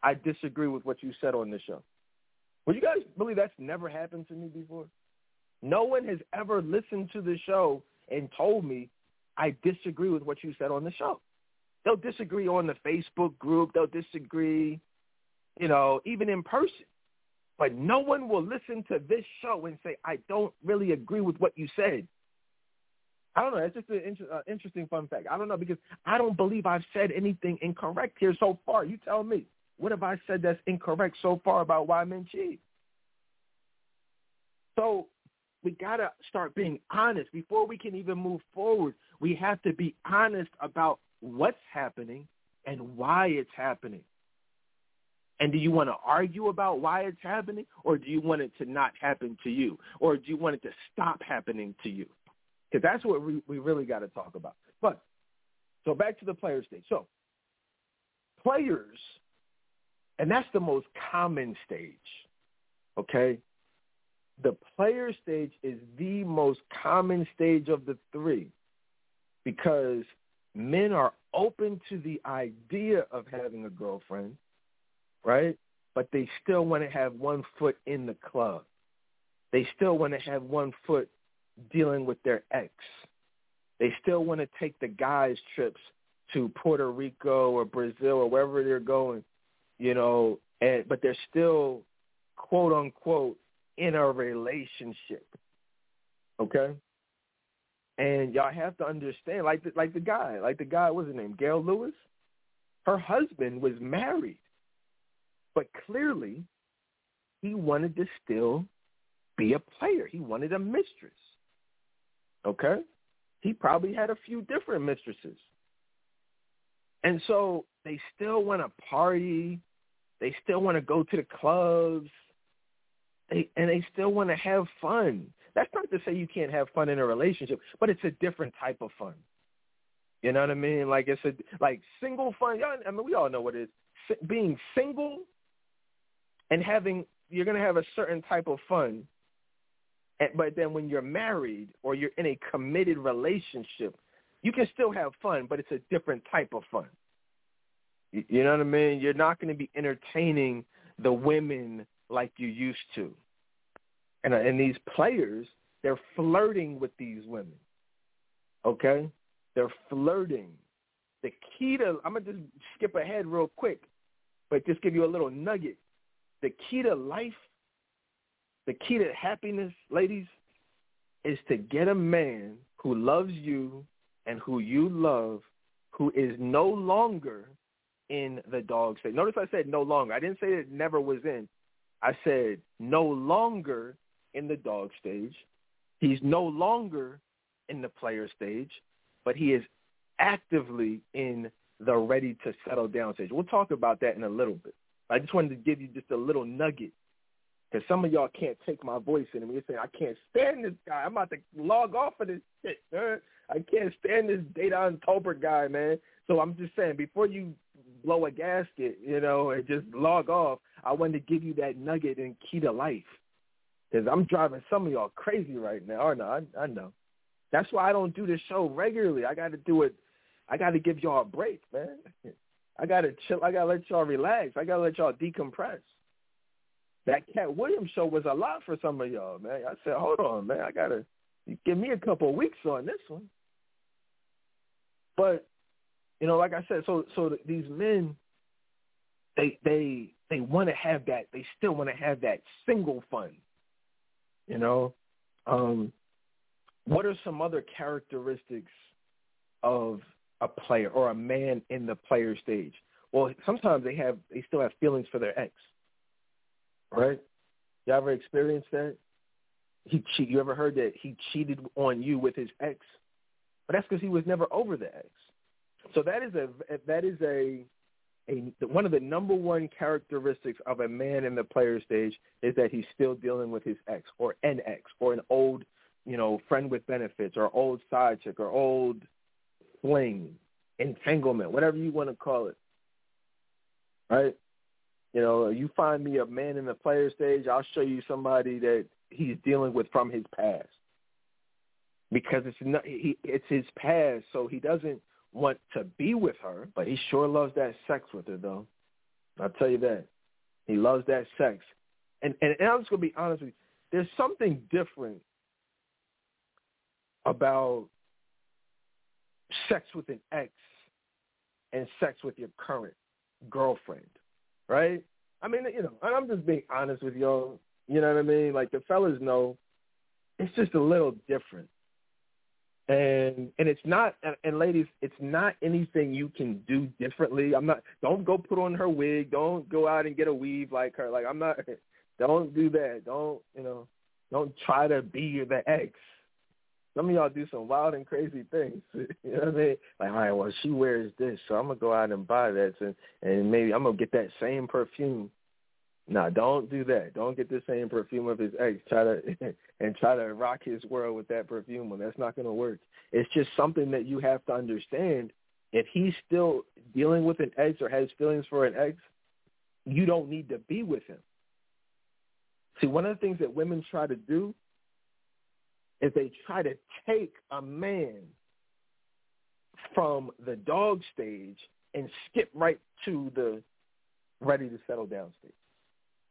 I disagree with what you said on the show. Would you guys believe that's never happened to me before? No one has ever listened to the show and told me I disagree with what you said on the show. They'll disagree on the Facebook group. They'll disagree, you know, even in person. But no one will listen to this show and say, I don't really agree with what you said. I don't know. It's just an inter- uh, interesting fun fact. I don't know because I don't believe I've said anything incorrect here so far. You tell me. What have I said that's incorrect so far about why men cheat? So we got to start being honest before we can even move forward. We have to be honest about what's happening and why it's happening. And do you want to argue about why it's happening or do you want it to not happen to you or do you want it to stop happening to you? Because that's what we, we really got to talk about. But so back to the player stage. So players, and that's the most common stage, okay? the player stage is the most common stage of the three because men are open to the idea of having a girlfriend, right? But they still want to have one foot in the club. They still want to have one foot dealing with their ex. They still want to take the guys' trips to Puerto Rico or Brazil or wherever they're going, you know, and but they're still quote unquote in a relationship. Okay? And y'all have to understand, like the, like the guy, like the guy, what's his name, Gail Lewis? Her husband was married, but clearly he wanted to still be a player. He wanted a mistress. Okay? He probably had a few different mistresses. And so they still want to party. They still want to go to the clubs they, and they still want to have fun. That's not to say you can't have fun in a relationship, but it's a different type of fun. You know what I mean? Like it's a like single fun. I mean, we all know what it is. Being single and having you're gonna have a certain type of fun, but then when you're married or you're in a committed relationship, you can still have fun, but it's a different type of fun. You know what I mean? You're not going to be entertaining the women like you used to. And, and these players, they're flirting with these women. Okay? They're flirting. The key to, I'm going to just skip ahead real quick, but just give you a little nugget. The key to life, the key to happiness, ladies, is to get a man who loves you and who you love, who is no longer in the dog state. Notice I said no longer. I didn't say it never was in. I said no longer in the dog stage. He's no longer in the player stage, but he is actively in the ready to settle down stage. We'll talk about that in a little bit. I just wanted to give you just a little nugget because some of y'all can't take my voice me. You're saying, I can't stand this guy. I'm about to log off of this shit. Man. I can't stand this Dedan Tolbert guy, man. So I'm just saying, before you blow a gasket, you know, and just log off, I wanted to give you that nugget and key to life Because I'm driving some of y'all crazy right now. Or no, I, I know. That's why I don't do this show regularly. I got to do it. I got to give y'all a break, man. I got to chill. I got to let y'all relax. I got to let y'all decompress. That Katt Williams show was a lot for some of y'all, man. I said, hold on, man. I got to give me a couple of weeks on this one. But, you know, like I said, so so these men, they they they want to have that. They still want to have that single fun. You know, um, what are some other characteristics of a player or a man in the player stage? Well, sometimes they have they still have feelings for their ex. Right? You ever experienced that? He cheat. You ever heard that he cheated on you with his ex? But that's because he was never over the ex. So that is a that is a a one of the number one characteristics of a man in the player stage is that he's still dealing with his ex or an ex or an old, you know, friend with benefits or old side chick or old fling, entanglement, whatever you want to call it. Right? You know, you find me a man in the player stage, I'll show you somebody that he's dealing with from his past. Because it's not he it's his past, so he doesn't want to be with her, but he sure loves that sex with her, though. I'll tell you that. He loves that sex. And, and, and I'm just going to be honest with you. There's something different about sex with an ex and sex with your current girlfriend, right? I mean, you know, I'm just being honest with y'all. You know what I mean? Like the fellas know it's just a little different and and it's not and, and ladies it's not anything you can do differently. I'm not don't go put on her wig. Don't go out and get a weave like her. Like i'm not [laughs] don't do that. Don't you know don't try to be the ex. Some of y'all do some wild and crazy things. [laughs] You know what i mean? Like all right well she wears this so i'm gonna go out and buy that and and maybe i'm gonna get that same perfume no, don't do that. Don't get the same perfume of his ex. Try to [laughs] and try to rock his world with that perfume. When that's not going to work. It's just something that you have to understand. If he's still dealing with an ex or has feelings for an ex, you don't need to be with him. See, one of the things that women try to do is they try to take a man from the dog stage and skip right to the ready to settle down stage.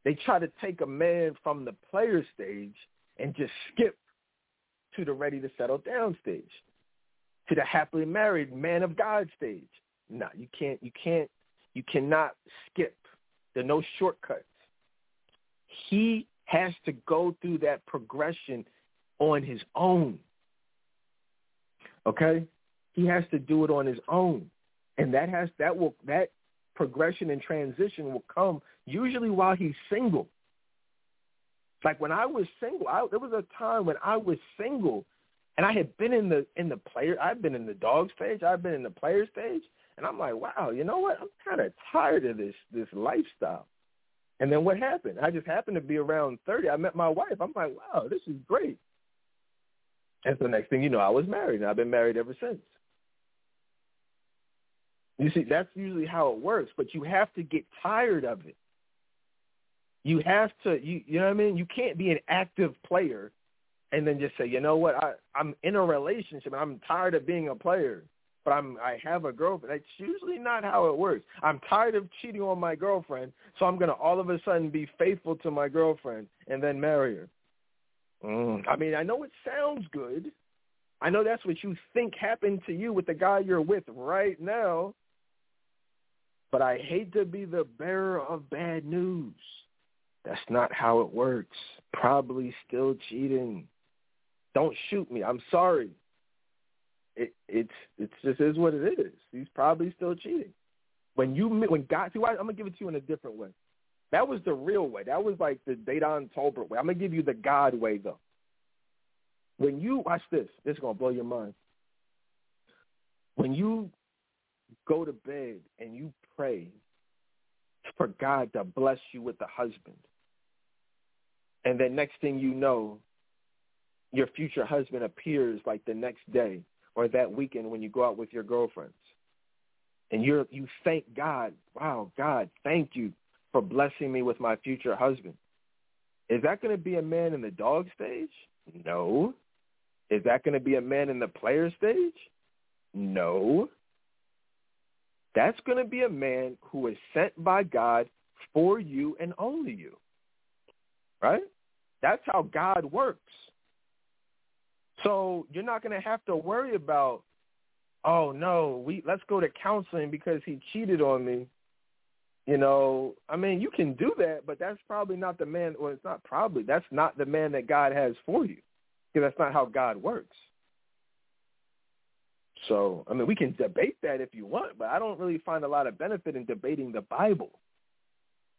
They try to take a man from the player stage and just skip to the ready to settle down stage, to the happily married man of God stage. No, you can't. You can't. You cannot skip. There are no shortcuts. He has to go through that progression on his own. Okay? He has to do it on his own. And that has that will that progression and transition will come usually while he's single. Like when I was single, I, there was a time when I was single, and I had been in the in the player. I've been in the dog stage. I've been in the player stage, and I'm like, wow, you know what? I'm kind of tired of this this lifestyle. And then what happened? I just happened to be around 30. I met my wife. I'm like, wow, this is great. And so next thing you know, I was married, and I've been married ever since. You see, that's usually how it works, but you have to get tired of it. You have to, you, you know what I mean? You can't be an active player and then just say, you know what, I, I'm in a relationship and I'm tired of being a player, but I'm, I have a girlfriend. That's usually not how it works. I'm tired of cheating on my girlfriend, so I'm to all of a sudden be faithful to my girlfriend and then marry her. Mm. I mean, I know it sounds good. I know that's what you think happened to you with the guy you're with right now. But I hate to be the bearer of bad news. That's not how it works. Probably still cheating. Don't shoot me. I'm sorry. It it's it's just is what it is. He's probably still cheating. When you when God, see, I'm gonna give it to you in a different way. That was the real way. That was like the Dedan Tolbert way. I'm gonna give you the God way though. When you watch this, this is gonna blow your mind. When you go to bed and you pray for God to bless you with a husband. And then next thing you know, your future husband appears like the next day or that weekend when you go out with your girlfriends. And you're you thank God, wow, God, thank you for blessing me with my future husband. Is that going to be a man in the dog stage? No. Is that going to be a man in the player stage? No. That's going to be a man who is sent by God for you and only you. Right? That's how God works. So you're not going to have to worry about, oh no, we let's go to counseling because he cheated on me. You know, I mean, you can do that, but that's probably not the man. Well, it's not probably. That's not the man that God has for you, because that's not how God works. So, I mean, we can debate that if you want, but I don't really find a lot of benefit in debating the Bible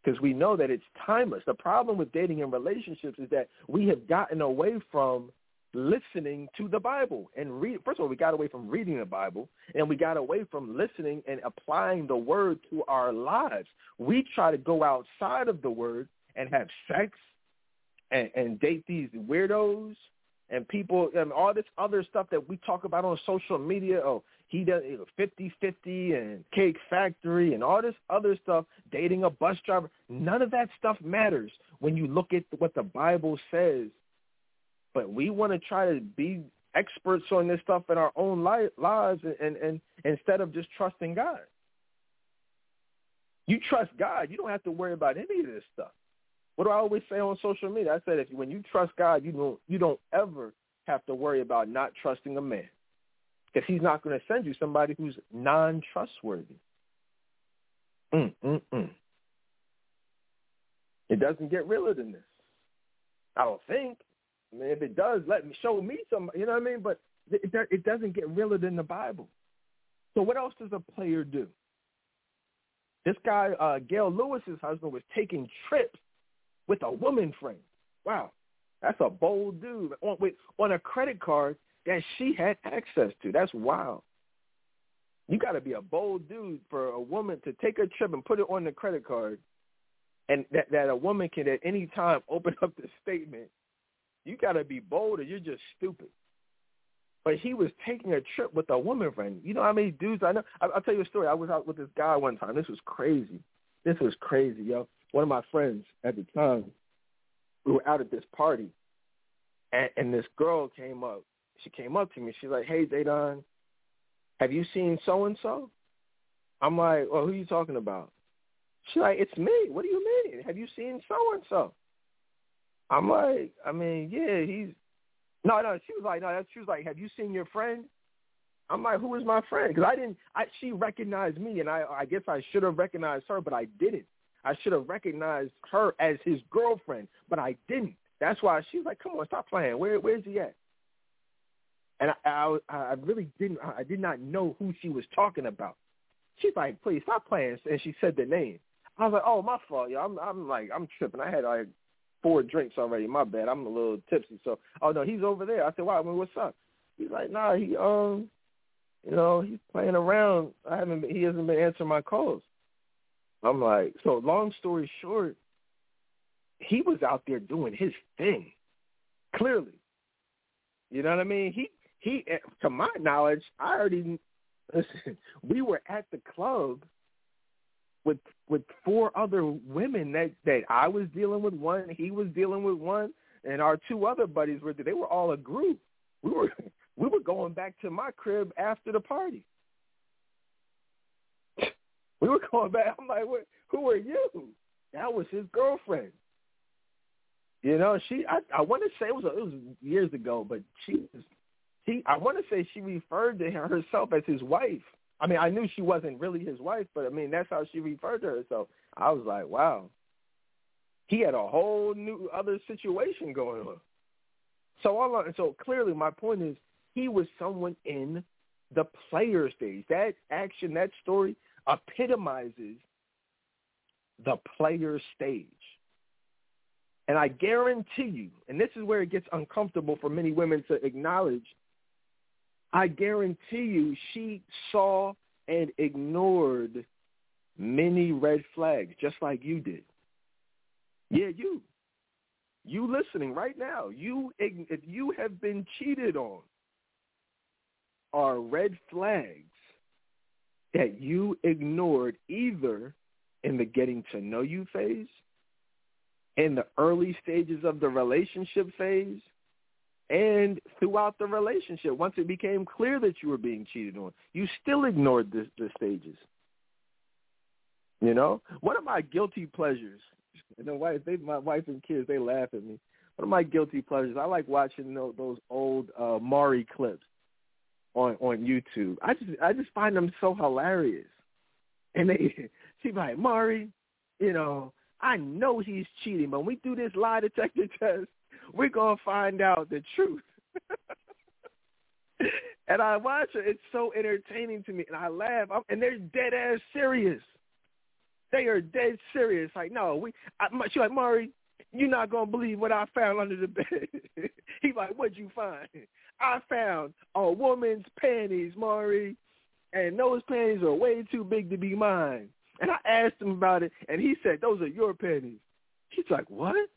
because we know that it's timeless. The problem with dating and relationships is that we have gotten away from listening to the Bible and read. First of all, we got away from reading the Bible and we got away from listening and applying the word to our lives. We try to go outside of the word and have sex and, and date these weirdos and people and all this other stuff that we talk about on social media. Oh, he does you know, 50-50 and Cake Factory and all this other stuff, dating a bus driver. None of that stuff matters when you look at what the Bible says. But we want to try to be experts on this stuff in our own li- lives and, and, and instead of just trusting God. You trust God, you don't have to worry about any of this stuff. What do I always say on social media? I said if when you trust God, you don't you don't ever have to worry about not trusting a man because he's not going to send you somebody who's non-trustworthy. Mm, mm, mm. It doesn't get realer than this. I don't think. I mean, if it does, let me show me some. You know what I mean? But it, it doesn't get realer than the Bible. So what else does a player do? This guy, uh, Gail Lewis's husband, was taking trips with a woman friend. Wow, that's a bold dude on with on a credit card that she had access to. That's wild. You got to be a bold dude for a woman to take a trip and put it on the credit card, and that that a woman can at any time [laughs] open up the statement. You got to be bold, or you're just stupid. But he was taking a trip with a woman friend. You know how many dudes I know? I, I'll tell you a story. I was out with this guy one time. This was crazy. This was crazy, yo one of my friends at the time, we were out at this party, and, and this girl came up. She came up to me. She's like, "Hey, Zaydan, have you seen so and so?" I'm like, "Well, who are you talking about?" She's like, "It's me. What do you mean? Have you seen so and so?" I'm like, "I mean, yeah, he's." No, no. She was like, "No." She was like, "Have you seen your friend?" I'm like, "Who is my friend?" Because I didn't. I she recognized me, and I I guess I should have recognized her, but I didn't. I should have recognized her as his girlfriend, but I didn't. That's why she's like, "Come on, stop playing. Where where's he at?" And I, I, I really didn't. I did not know who she was talking about. She's like, "Please stop playing," and she said the name. I was like, "Oh, my fault, yo. I'm I'm like I'm tripping. I had like four drinks already. My bad. I'm a little tipsy. So, oh no, he's over there. I said, "Wow, I mean, what's up?" He's like, "Nah, he um, you know, he's playing around. I haven't. He hasn't been answering my calls." I'm like, so long story short, he was out there doing his thing, clearly. You know what I mean? He he, to my knowledge, I already [laughs] listen. We were at the club with with four other women that that I was dealing with one, he was dealing with one, and our two other buddies were they were all a group. We were [laughs] we were going back to my crib after the party. [laughs] We were going back. I'm like, what, who are you? That was his girlfriend. You know, she. I, I want to say it was it was years ago, but she was. She. I want to say she referred to [laughs] herself as his wife. I mean, I knew she wasn't really his wife, but I mean that's how she referred to herself. I was like, wow. He had a whole new other situation going on. So all so clearly, my point is, he was someone in the player stage. That action, that story, epitomizes the player stage. And I guarantee you, and this is where it gets uncomfortable for many women to acknowledge, I guarantee you she saw and ignored many red flags just like you did. Yeah, you. You listening right now. You if you have been cheated on are red flags that you ignored either in the getting to know you phase in the early stages of the relationship phase and throughout the relationship. Once it became clear that you were being cheated on, you still ignored the, the stages. You know, one of my guilty pleasures, and the wife, they, my wife and kids, they laugh at me. One of my guilty pleasures, I like watching those, those old uh, Maury clips on on YouTube. I just I just find them so hilarious. And they [laughs] she's like, Maury, you know, I know he's cheating, but when we do this lie detector [laughs] test, we're gonna find out the truth. [laughs] and I watch it; it's so entertaining to me, and I laugh. I'm, and they're dead ass serious. They are dead serious. Like, no, we. I, she's like, Maury, you're not gonna believe what I found under the bed. [laughs] He's like, what'd you find? I found a woman's panties, Maury, and those panties are way too big to be mine. And I asked him about it, and he said, those are your panties. He's like, what?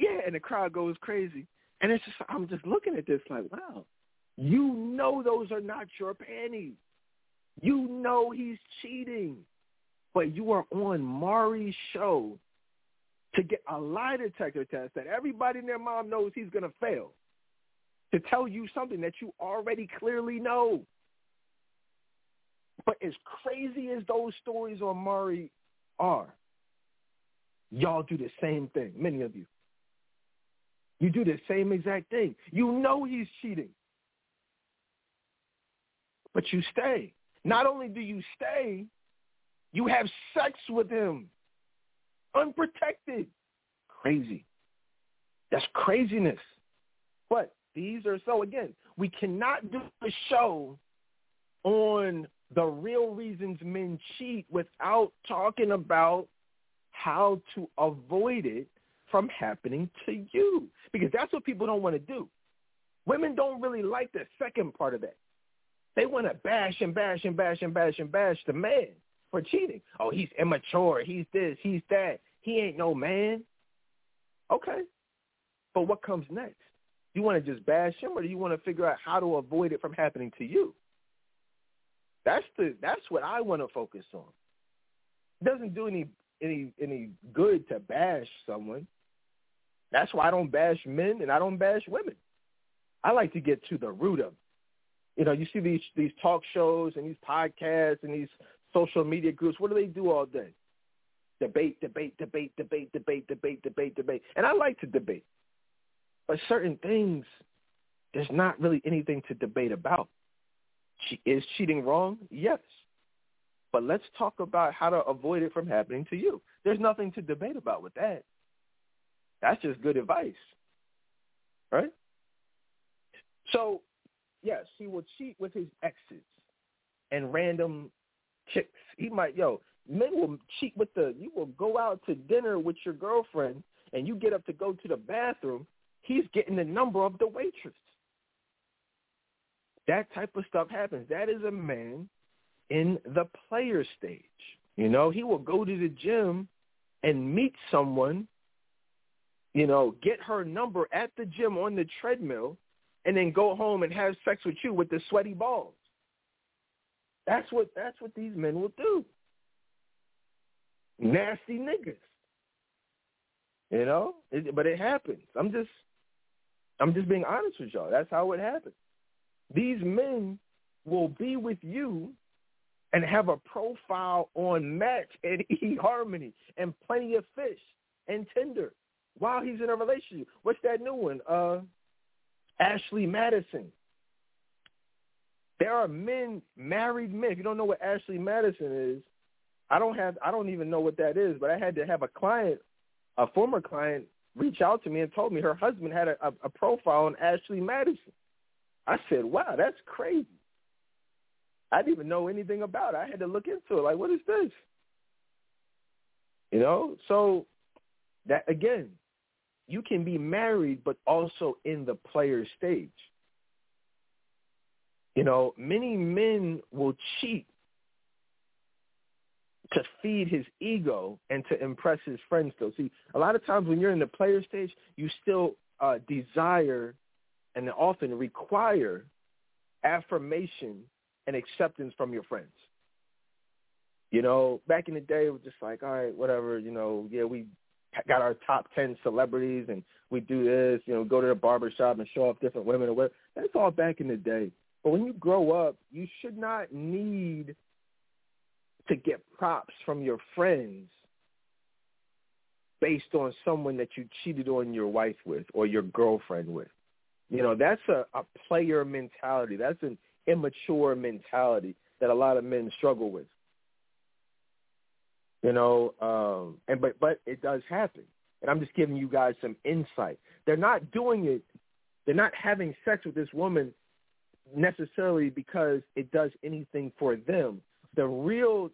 Yeah, and the crowd goes crazy. And it's just, I'm just looking at this like, wow, you know those are not your panties. You know he's cheating. But you are on Maury's show to get a lie detector test that everybody and their mom knows he's going to fail to tell you something that you already clearly know. But as crazy as those stories on Maury are, y'all do the same thing, many of you. You do the same exact thing. You know he's cheating. But you stay. Not only do you stay, you have sex with him. Unprotected. Crazy. That's craziness. But these are so again, we cannot do a show on the real reasons men cheat without talking about how to avoid it from happening to you. Because that's what people don't want to do. Women don't really like the second part of that. They want to bash and bash and bash and bash and bash the man for cheating. Oh, he's immature. He's this. He's that. He ain't no man. Okay. But what comes next? Do you want to just bash him, or do you want to figure out how to avoid it from happening to you? That's the that's what I want to focus on. It doesn't do any any any good to bash someone. That's why I don't bash men and I don't bash women. I like to get to the root of it. You know, you see these these talk shows and these podcasts and these social media groups. What do they do all day? Debate, debate, debate, debate, debate, debate, debate, debate. And I like to debate. But certain things, there's not really anything to debate about. Is cheating wrong? Yes. But let's talk about how to avoid it from happening to you. There's nothing to debate about with that. That's just good advice. Right? So, yes, he will cheat with his exes and random chicks. He might, yo, men will cheat with the, you will go out to dinner with your girlfriend and you get up to go to the bathroom he's getting the number of the waitress. That type of stuff happens. That is a man in the player stage. You know, he will go to the gym and meet someone, you know, get her number at the gym on the treadmill, and then go home and have sex with you with the sweaty balls. That's what that's what these men will do. Nasty niggas. You know, it, but it happens. I'm just I'm just being honest with y'all. That's how it happens. These men will be with you and have a profile on Match and [laughs] eHarmony and Plenty of Fish and Tinder while he's in a relationship. What's that new one? Uh, Ashley Madison. There are men, married men. If you don't know what Ashley Madison is, I don't have. I don't even know what that is. But I had to have a client, a former client, reach out to me and told me her husband had a, a, a profile on Ashley Madison. I said, wow, that's crazy. I didn't even know anything about it. I had to look into it. Like, what is this? You know, so that again, you can be married, but also in the player stage. You know, many men will cheat to feed his ego and to impress his friends still. See, a lot of times when you're in the player stage, you still uh, desire and often require affirmation and acceptance from your friends. You know, back in the day, it was just like, all right, whatever, you know, yeah, we got our top ten celebrities and we do this, you know, go to the barber shop and show off different women or whatever. That's all back in the day. But when you grow up, you should not need to get props from your friends based on someone that you cheated on your wife with or your girlfriend with. You know, that's a, a player mentality. That's an immature mentality that a lot of men struggle with. You know, um, and but but it does happen. And I'm just giving you guys some insight. They're not doing it. They're not having sex with this woman necessarily because it does anything for them. The real,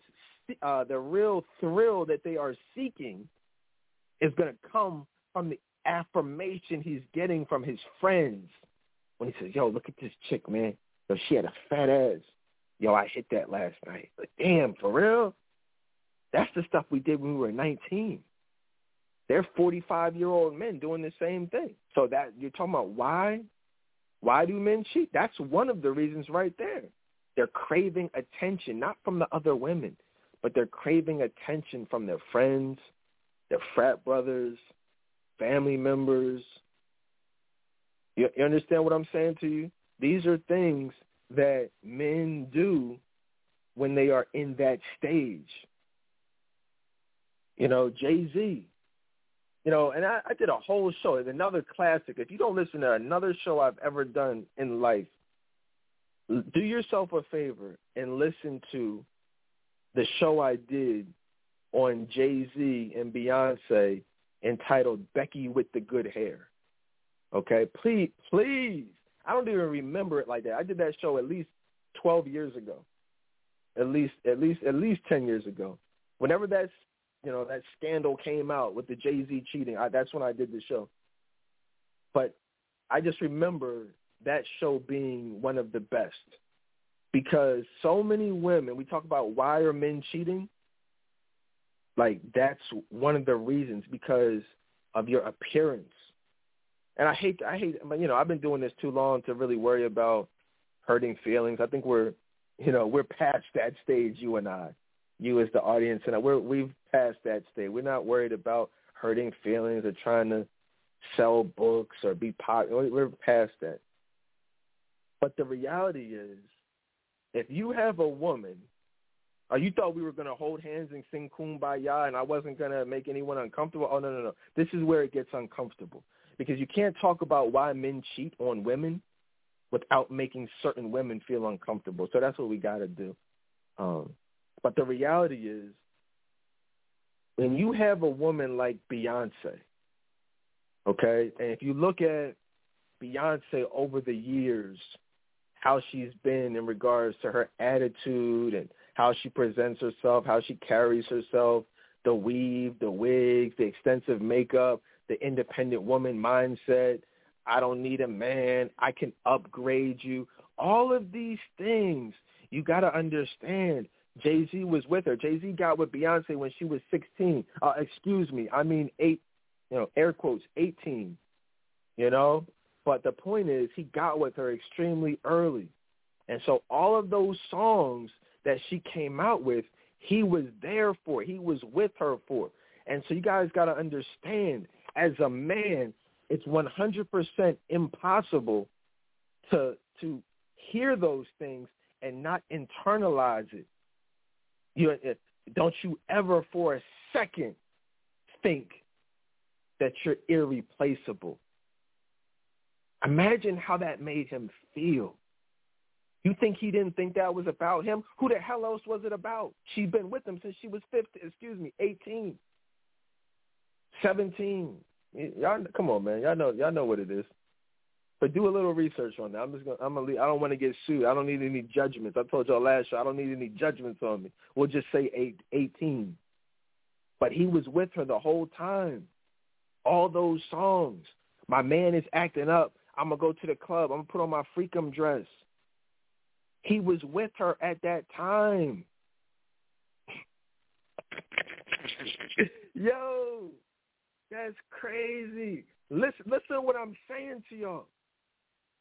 uh, the real thrill that they are seeking is going to come from the affirmation he's getting from his friends when he says, "Yo, look at this chick, man. Yo, she had a fat ass. Yo, I hit that last night. But damn, for real? That's the stuff we did when we were 19. They're 45-year-old men doing the same thing. So that you're talking about why? Why do men cheat? That's one of the reasons right there. They're craving attention, not from the other women, but they're craving attention from their friends, their frat brothers, family members. You, you understand what I'm saying to you? These are things that men do when they are in that stage. You know, Jay-Z, you know, and I, I did a whole show. It's another classic. If you don't listen to another show I've ever done in life, do yourself a favor and listen to the show I did on Jay-Z and Beyonce entitled Becky with the Good Hair. Okay? Please, please. I don't even remember it like that. I did that show at least 12 years ago. At least at least at least 10 years ago. Whenever that's you know that scandal came out with the Jay Z cheating. I, that's when I did the show. But I just remember that show being one of the best because so many women. We talk about why are men cheating. Like that's one of the reasons because of your appearance. And I hate, I hate, you know, I've been doing this too long to really worry about hurting feelings. I think we're, you know, we're past that stage, you and I you as the audience, and we're we've passed that stage. We're not worried about hurting feelings or trying to sell books or be popular. We're past that. But the reality is, if you have a woman, or you thought we were going to hold hands and sing Kumbaya, and I wasn't going to make anyone uncomfortable. Oh no, no, no! This is where it gets uncomfortable because you can't talk about why men cheat on women without making certain women feel uncomfortable. So that's what we got to do. Um, but the reality is, when you have a woman like Beyonce, okay, and if you look at Beyonce over the years, how she's been in regards to her attitude and how she presents herself, how she carries herself, the weave, the wigs, the extensive makeup, the independent woman mindset. I don't need a man. I can upgrade you. All of these things you got to understand. Jay Z was with her. Jay Z got with Beyonce when she was sixteen. Uh, excuse me, I mean eight. You know, air quotes, eighteen. You know, but the point is, he got with her extremely early, and so all of those songs that she came out with, he was there for. He was with her for. And so you guys got to understand, as a man, it's 100% impossible to to hear those things and not internalize it you uh, don't you ever for a second think that you're irreplaceable. Imagine how that made him feel. You think he didn't think that was about him? Who the hell else was it about? She's been with him since she was 15, excuse me, 18, 17. Y'all, come on, man. Y'all know, y'all know what it is. But do a little research on that. I'm just gonna. I'm gonna. Leave. I don't want to get sued. I don't need any judgments. I told y'all last show. I don't need any judgments on me. We'll just say eight, 18. But he was with her the whole time. All those songs. My man is acting up. I'm gonna go to the club. I'm gonna put on my freakum dress. He was with her at that time. [laughs] Yo, that's crazy. Listen, listen to what I'm saying to y'all.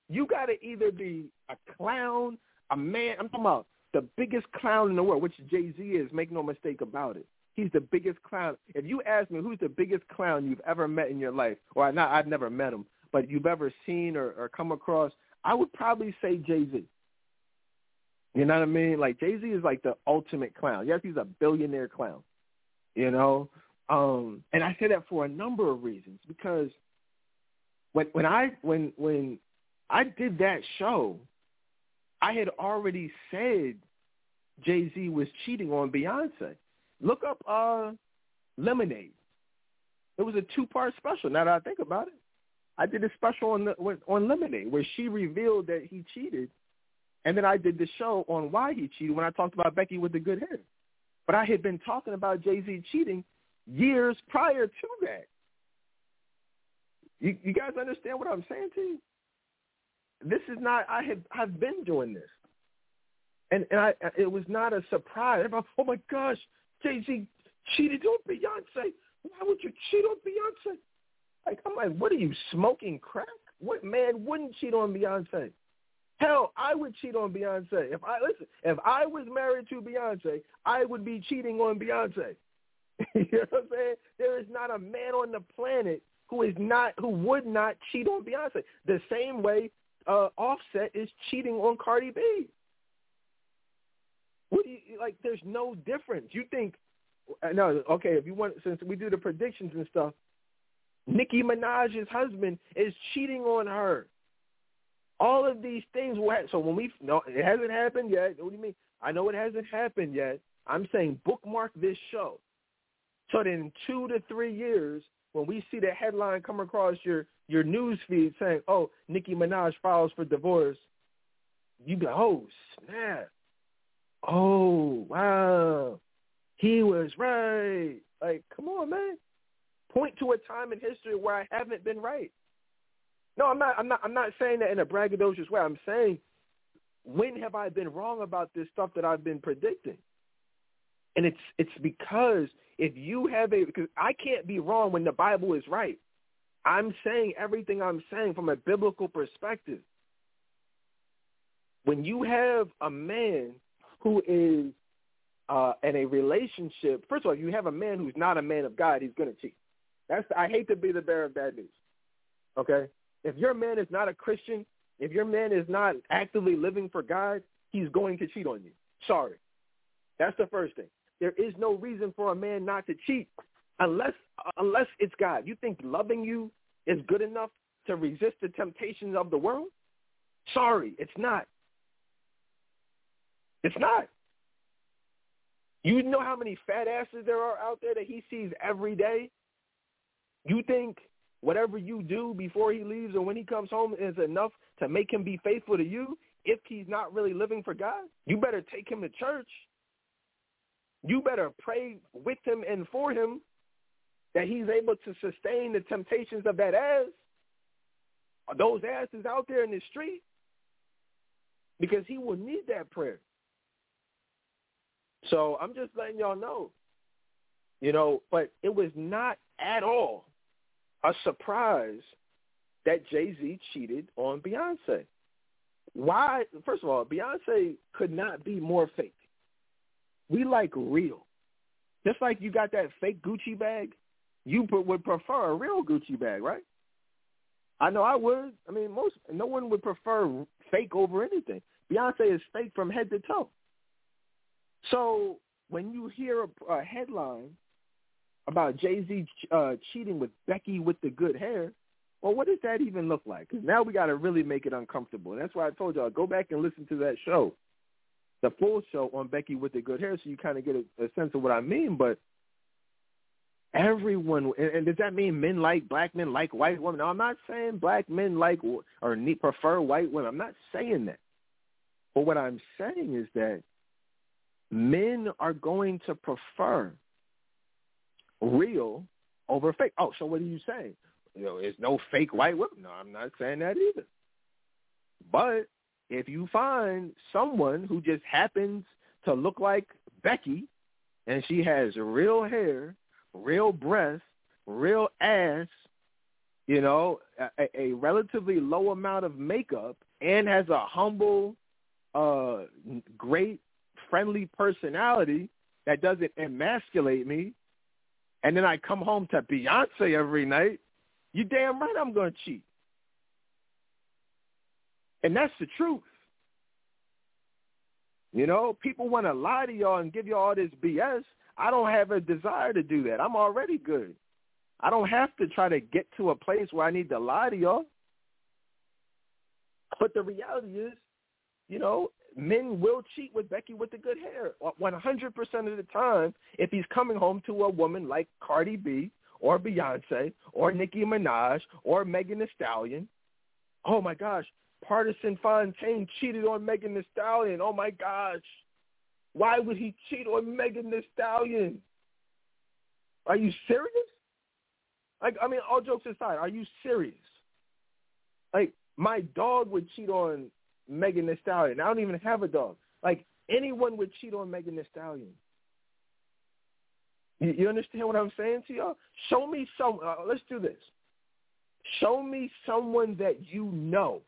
You got to either be a clown, a man. I'm talking about the biggest clown in the world, which Jay Z is. Make no mistake about it. he's the biggest clown. If you ask me who's the biggest clown you've ever met in your life, or not, I've never met him, but you've ever seen or, or come across, I would probably say Jay Z. You know what I mean? Like Jay Z is like the ultimate clown. Yes, he's a billionaire clown. You know, um, and I say that for a number of reasons because when when I when when I did that show, I had already said Jay Z was cheating on Beyonce. Look up uh, Lemonade. It was a two part special. Now that I think about it, I did a special on the, on Lemonade where she revealed that he cheated, and then I did the show on why he cheated when I talked about Becky with the good hair. But I had been talking about Jay Z cheating years prior to that. You, you guys understand what I'm saying to you? This is not. I have I've been doing this, and and I it was not a surprise. Everybody, oh my gosh, Jay Z cheated on Beyonce. Why would you cheat on Beyonce? Like I'm like, what are you smoking crack? What man wouldn't cheat on Beyonce? Hell, I would cheat on Beyonce. If I listen, if I was married to Beyonce, I would be cheating on Beyonce. [laughs] you know what I'm saying? There is not a man on the planet who is not who would not cheat on Beyonce. The same way uh, Offset is cheating on Cardi B. What do you like? There's no difference. You think? No, okay. If you want, since we do the predictions and stuff, Nicki Minaj's husband is cheating on her. All of these things will happen. So when we no, it hasn't happened yet. What do you mean? I know it hasn't happened yet. I'm saying bookmark this show, so that in two to three years, when we see the headline come across your your news feed saying, "Oh, Nicki Minaj files for divorce," you go, "Oh snap! Oh wow, he was right." Like, come on, man. Point to a time in history where I haven't been right. No, I'm not. I'm not. I'm not saying that in a braggadocious way. I'm saying, when have I been wrong about this stuff that I've been predicting? And it's it's because if you have a because I can't be wrong when the Bible is right. I'm saying everything I'm saying from a biblical perspective. When you have a man who is uh, in a relationship, first of all, you have a man who's not a man of God, he's going to cheat. That's I hate to be the bearer of bad news. Okay, if your man is not a Christian, if your man is not actively living for God, he's going to cheat on you. Sorry, that's the first thing. There is no reason for a man not to cheat unless unless it's God. You think loving you is good enough to resist the temptations of the world? Sorry, it's not. It's not. You know how many fat asses there are out there that he sees every day? You think whatever you do before he leaves or when he comes home is enough to make him be faithful to you if he's not really living for God? You better take him to church. You better pray with him and for him that he's able to sustain the temptations of that ass, those asses out there in the street, because he will need that prayer. So I'm just letting y'all know, you know, but it was not at all a surprise that Jay-Z cheated on Beyonce. Why? First of all, Beyonce could not be more fake. We like real. Just like you got that fake Gucci bag, you would prefer a real Gucci bag, right? I know I would. I mean, most no one would prefer fake over anything. Beyonce is fake from head to toe. So when you hear a, a headline about Jay Z uh, cheating with Becky with the good hair, well, what does that even look like? Because now we got to really make it uncomfortable. And that's why I told y'all go back and listen to that show the full show on Becky with the good hair, so you kind of get a, a sense of what I mean. But everyone, and, and does that mean men like black men like white women? No, I'm not saying black men like or prefer white women. I'm not saying that. But what I'm saying is that men are going to prefer real over fake. Oh, so what are you saying? You know, there's no fake white women. No, I'm not saying that either. But if you find someone who just happens to look like Becky and she has real hair, real breasts, real ass, you know, a, a relatively low amount of makeup and has a humble, uh, great, friendly personality, that doesn't emasculate me, and then I come home to Beyonce every night, you damn right I'm going to cheat. And that's the truth. You know, people want to lie to y'all and give you all this BS. I don't have a desire to do that. I'm already good. I don't have to try to get to a place where I need to lie to y'all. But the reality is, you know, men will cheat with Becky with the good hair uh, 100% of the time if he's coming home to a woman like Cardi B or Beyonce or Nicki Minaj or Megan Thee Stallion. Oh my gosh, Pardison Fontaine cheated on Megan Thee Stallion. Oh my gosh. Why would he cheat on Megan Thee Stallion? Are you serious? Like, I mean, all jokes aside, are you serious? Like, my dog would cheat on Megan Thee Stallion. I don't even have a dog. Like, anyone would cheat on Megan Thee Stallion. You, you understand what I'm saying to y'all? Show me some. Uh, let's do this. Show me someone that you know,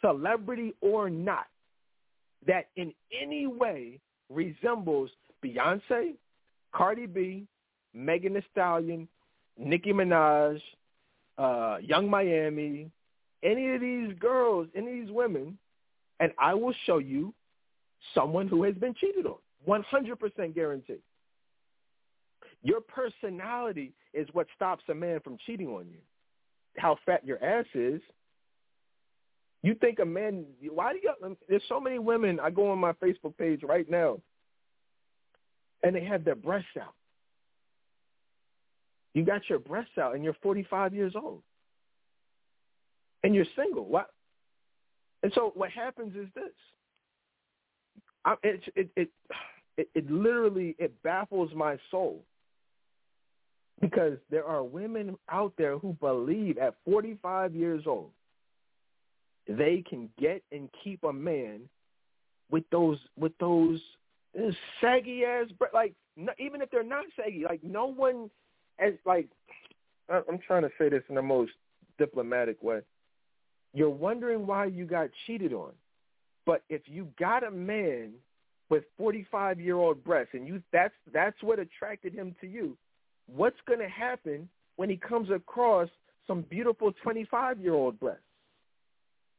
celebrity or not, that in any way resembles Beyonce, Cardi B, Megan Thee Stallion, Nicki Minaj, uh, Yung Miami, any of these girls, any of these women, and I will show you someone who has been cheated on. 100% guaranteed. Your personality is what stops a man from cheating on you. How fat your ass is. You think a man, why do you, there's so many women, I go on my Facebook page right now, and they have their breasts out. You got your breasts out and you're 45 years old. And you're single. What? And so what happens is this. I, it, it, it, it, it literally, it baffles my soul because there are women out there who believe at 45 years old they can get and keep a man with those with those eh, saggy ass like no, even if they're not saggy like no one as like I'm trying to say this in the most diplomatic way. You're wondering why you got cheated on. But if you got a man with 45 year old breasts and you that's that's what attracted him to you, what's going to happen when he comes across some beautiful 25 year old breasts?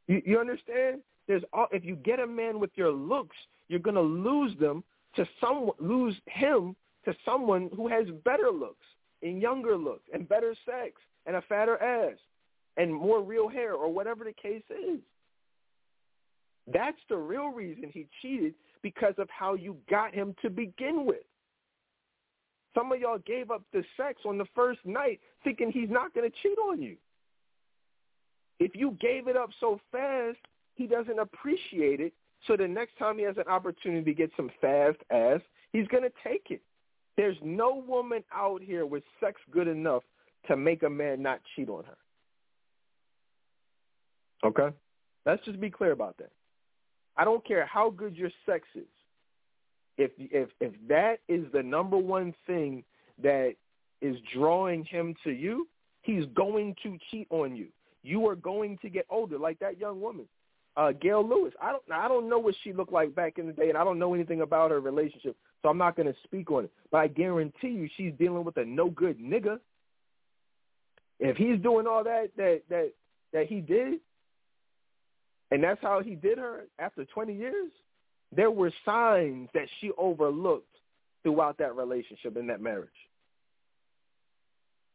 You, you understand? There's all, if you get a man with your looks, you're going to lose them to some lose him to someone who has better looks and younger looks and better sex and a fatter ass and more real hair or whatever the case is. That's the real reason he cheated because of how you got him to begin with. Some of y'all gave up the sex on the first night thinking he's not going to cheat on you. If you gave it up so fast, he doesn't appreciate it. So the next time he has an opportunity to get some fast ass, he's going to take it. There's no woman out here with sex good enough to make a man not cheat on her. Okay? Let's just be clear about that. I don't care how good your sex is. If if if that is the number one thing that is drawing him to you, he's going to cheat on you. You are going to get older, like that young woman, uh, Gail Lewis. I don't I don't know what she looked like back in the day, and I don't know anything about her relationship, so I'm not going to speak on it. But I guarantee you, she's dealing with a no good nigga. If he's doing all that that that that he did, and that's how he did her after 20 years, there were signs that she overlooked throughout that relationship and that marriage.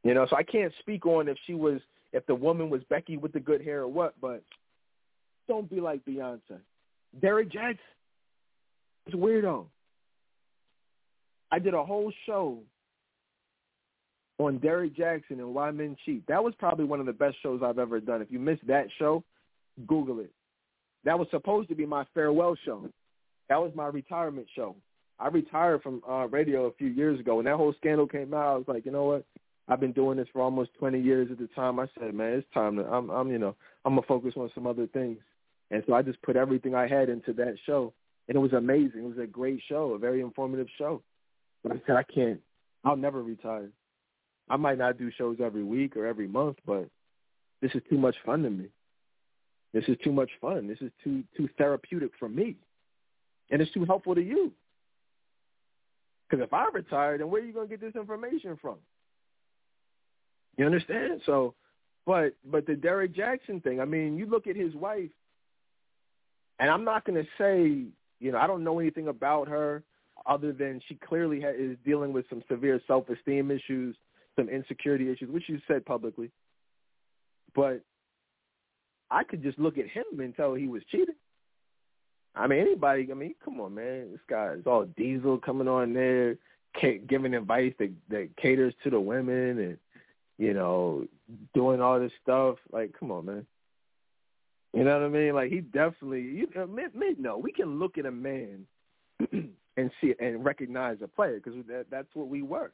You know, so I can't speak on if she was, if the woman was Becky with the good hair or what, but don't be like Beyonce. Derrick Jaxn is weirdo. I did a whole show on Derrick Jaxn and Why Men Cheat. That was probably one of the best shows I've ever done. If you missed that show, Google it. That was supposed to be my farewell show. That was my retirement show. I retired from uh, radio a few years ago. When that whole scandal came out, I was like, you know what? I've been doing this for almost 20 years at the time. I said, man, it's time to, I'm, I'm, you know, I'm gonna focus on some other things. And so I just put everything I had into that show, and it was amazing. It was a great show, a very informative show. But I said, I can't. I'll never retire. I might not do shows every week or every month, but this is too much fun to me. This is too much fun. This is too too therapeutic for me, and it's too helpful to you. Because if I retire, then where are you going to get this information from? You understand? So, but but the Derrick Jaxn thing. I mean, you look at his wife, and I'm not going to say, you know, I don't know anything about her other than she clearly ha- is dealing with some severe self-esteem issues, some insecurity issues, which you said publicly. But I could just look at him and tell he was cheating. I mean, anybody. I mean, come on, man. This guy is all diesel coming on there, giving advice that that caters to the women, and you know, doing all this stuff. Like, come on, man. You know what I mean? Like, he definitely. You, men, men know we can look at a man [clears throat] and see and recognize a player because that, that's what we were.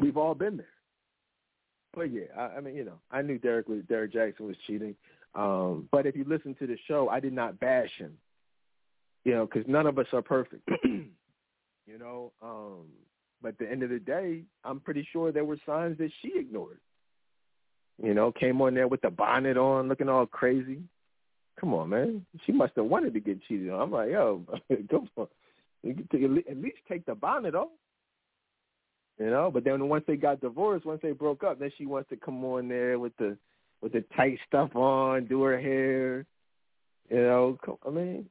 We've all been there. But yeah, I, I mean, you know, I knew Derrick was Derrick Jaxn was cheating. Um, but if you listen to the show, I did not bash him. You know, because none of us are perfect. [clears throat] you know, um, but at the end of the day, I'm pretty sure there were signs that she ignored. You know, came on there with the bonnet on, looking all crazy. Come on, man. She must have wanted to get cheated on. I'm like, yo, [laughs] come on. At least take the bonnet off. You know, but then once they got divorced, once they broke up, then she wants to come on there with the with the tight stuff on, do her hair. You know, I mean,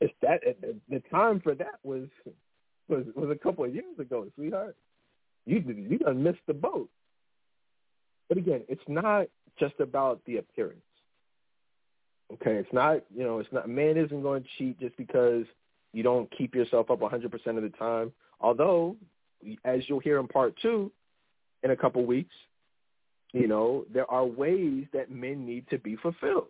it's that the time for that was was was a couple of years ago, sweetheart. You you done missed the boat. But again, it's not just about the appearance. Okay, it's not you know it's not man isn't going to cheat just because you don't keep yourself up 100% of the time. Although, as you'll hear in part two in a couple weeks, you know, there are ways that men need to be fulfilled.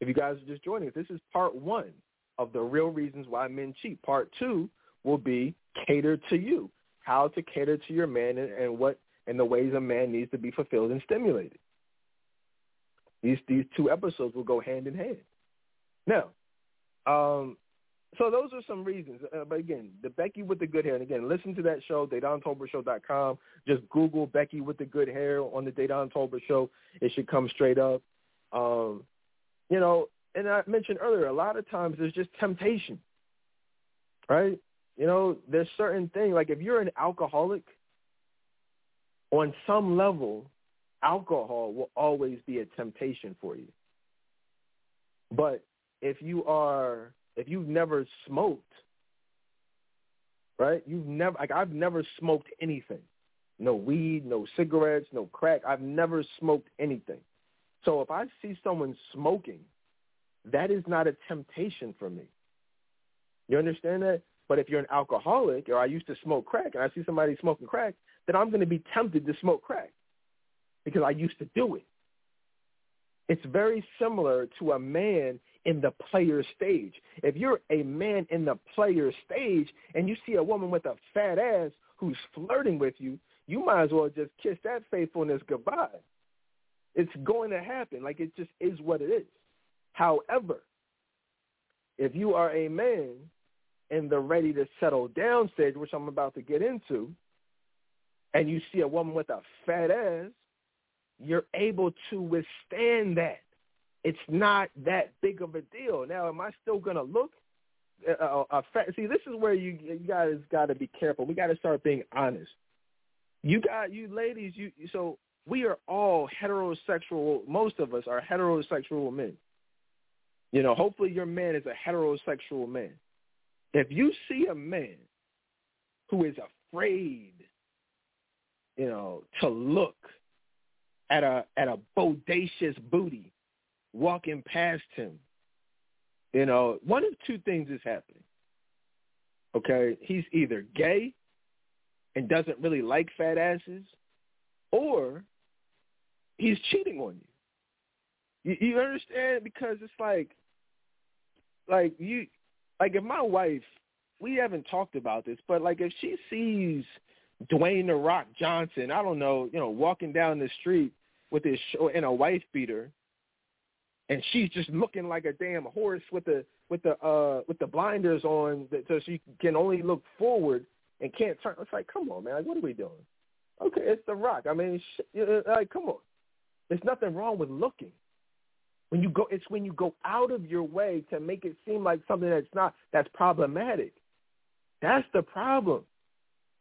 If you guys are just joining us, this is part one of the real reasons why men cheat. Part two will be cater to you, how to cater to your man and, and what and the ways a man needs to be fulfilled and stimulated. These these two episodes will go hand in hand. Now, um, so those are some reasons. Uh, but again, the Becky with the good hair, and again, listen to that show, DedanTolbertShow.com. Just Google Becky with the good hair on the Tolbert Show. It should come straight up. Um, you know, and I mentioned earlier, a lot of times there's just temptation, right? You know, there's certain things, like if you're an alcoholic, on some level, alcohol will always be a temptation for you. But if you are if you've never smoked, right? You've never like I've never smoked anything. No weed, no cigarettes, no crack. I've never smoked anything. So if I see someone smoking, that is not a temptation for me. You understand that? But if you're an alcoholic or I used to smoke crack and I see somebody smoking crack, then I'm going to be tempted to smoke crack because I used to do it. It's very similar to a man in the player stage. If you're a man in the player stage and you see a woman with a fat ass who's flirting with you, you might as well just kiss that faithfulness goodbye. It's going to happen. Like it just is what it is. However, if you are a man in the ready to settle down stage, which I'm about to get into, and you see a woman with a fat ass, you're able to withstand that it's not that big of a deal. Now, am I still going to look? Uh, uh, see, this is where you, you guys got to be careful. We got to start being honest. You got you ladies. You so we are all heterosexual. Most of us are heterosexual men. You know, hopefully your man is a heterosexual man. If you see a man who is afraid, you know, to look at a at a bodacious booty walking past him, you know, one of two things is happening. Okay, he's either gay and doesn't really like fat asses, or he's cheating on you. You, you understand? Because it's like, like you, like if my wife, we haven't talked about this, but like if she sees Dwayne the Rock Johnson, I don't know, you know, walking down the street with his show in a wife beater, and she's just looking like a damn horse with the with the uh with the blinders on that, so she can only look forward and can't turn. It's like, come on, man, like, what are we doing? Okay, it's The Rock. I mean, sh- like, come on. There's nothing wrong with looking. When you go, it's when you go out of your way to make it seem like something that's not that's problematic. That's the problem.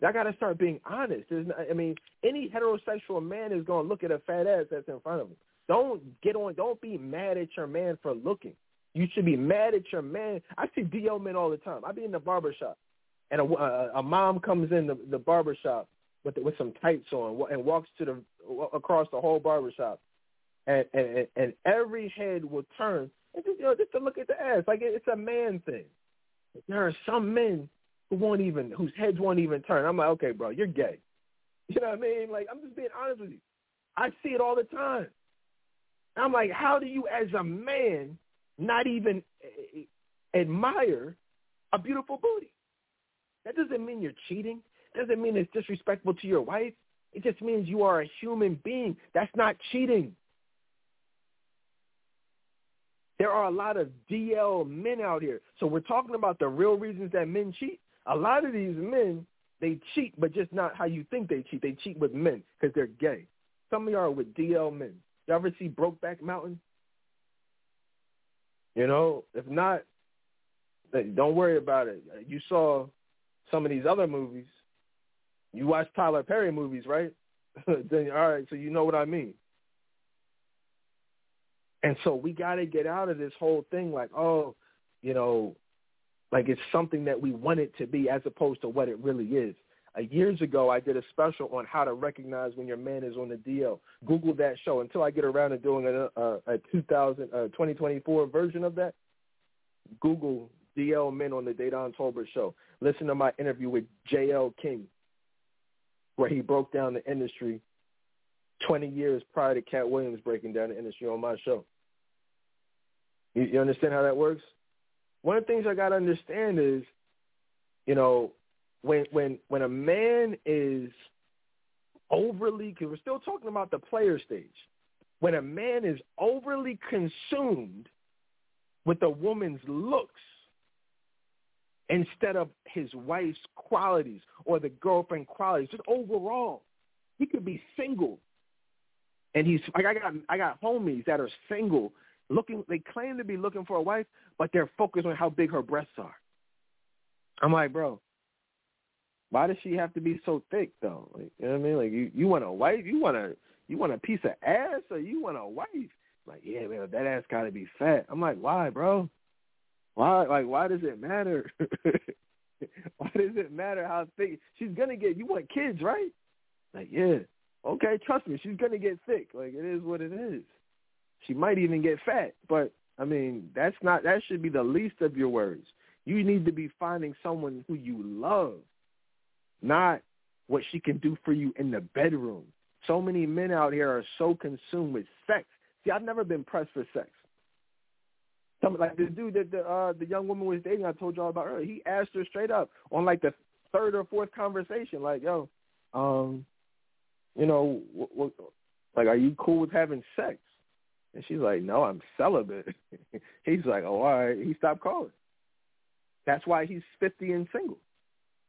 I got to start being honest. Not, I mean, any heterosexual man is going to look at a fat ass that's in front of him. Don't get on. Don't be mad at your man for looking. You should be mad at your man. I see DL men all the time. I be in the barber shop, and a, a, a mom comes in the, the barber shop with with some tights on and walks to the across the whole barber shop, and and, and every head will turn and just, you know, just to look at the ass. Like it's a man thing. There are some men who won't even whose heads won't even turn. I'm like, okay, bro, you're gay. [laughs] You know what I mean? Like I'm just being honest with you. I see it all the time. I'm like, how do you, as a man, not even eh, eh, admire a beautiful booty? That doesn't mean you're cheating. Doesn't mean it's disrespectful to your wife. It just means you are a human being. That's not cheating. There are a lot of DL men out here. So we're talking about the real reasons that men cheat. A lot of these men, they cheat, but just not how you think they cheat. They cheat with men because they're gay. Some of y'all are with DL men. Y'all ever see Brokeback Mountain? You know, if not, don't worry about it. Uh, you saw some of these other movies. You watch Tyler Perry movies, right? [laughs] then all right, so you know what I mean. And so we got to get out of this whole thing like, oh, you know, like it's something that we want it to be as opposed to what it really is. Uh, years ago, I did a special on how to recognize when your man is on the DL. Google that show until I get around to doing a, a, a 2000, uh, 2024 version of that. Google DL men on the Dedan Tolbert show. Listen to my interview with J.L. King, where he broke down the industry 20 years prior to Katt Williams breaking down the industry on my show. You, you understand how that works? One of the things I got to understand is, you know, when when when a man is overly because we're still talking about the player stage when a man is overly consumed with a woman's looks instead of his wife's qualities or the girlfriend qualities just overall he could be single and he's like i got i got homies that are single looking they claim to be looking for a wife but they're focused on how big her breasts are i'm like bro why does she have to be so thick though? Like, you know what I mean? Like you, you want a wife? You want a you want a piece of ass or you want a wife? Like, yeah, man, that ass gotta be fat. I'm like, why, bro? Why like why does it matter? [laughs] why does it matter how thick she's gonna get? You want kids, right? Like, yeah. Okay, trust me, she's gonna get thick. Like it is what it is. She might even get fat, but I mean, that's not that should be the least of your worries. You need to be finding someone who you love not what she can do for you in the bedroom. So many men out here are so consumed with sex. See, I've never been pressed for sex. Some, like the dude that the uh, the young woman was dating, I told y'all about earlier. He asked her straight up on like the third or fourth conversation, like, "Yo, um, you know, what, what, like, are you cool with having sex?" And she's like, "No, I'm celibate." [laughs] he's like, "Oh, all right." He stopped calling. That's why he's fifty and single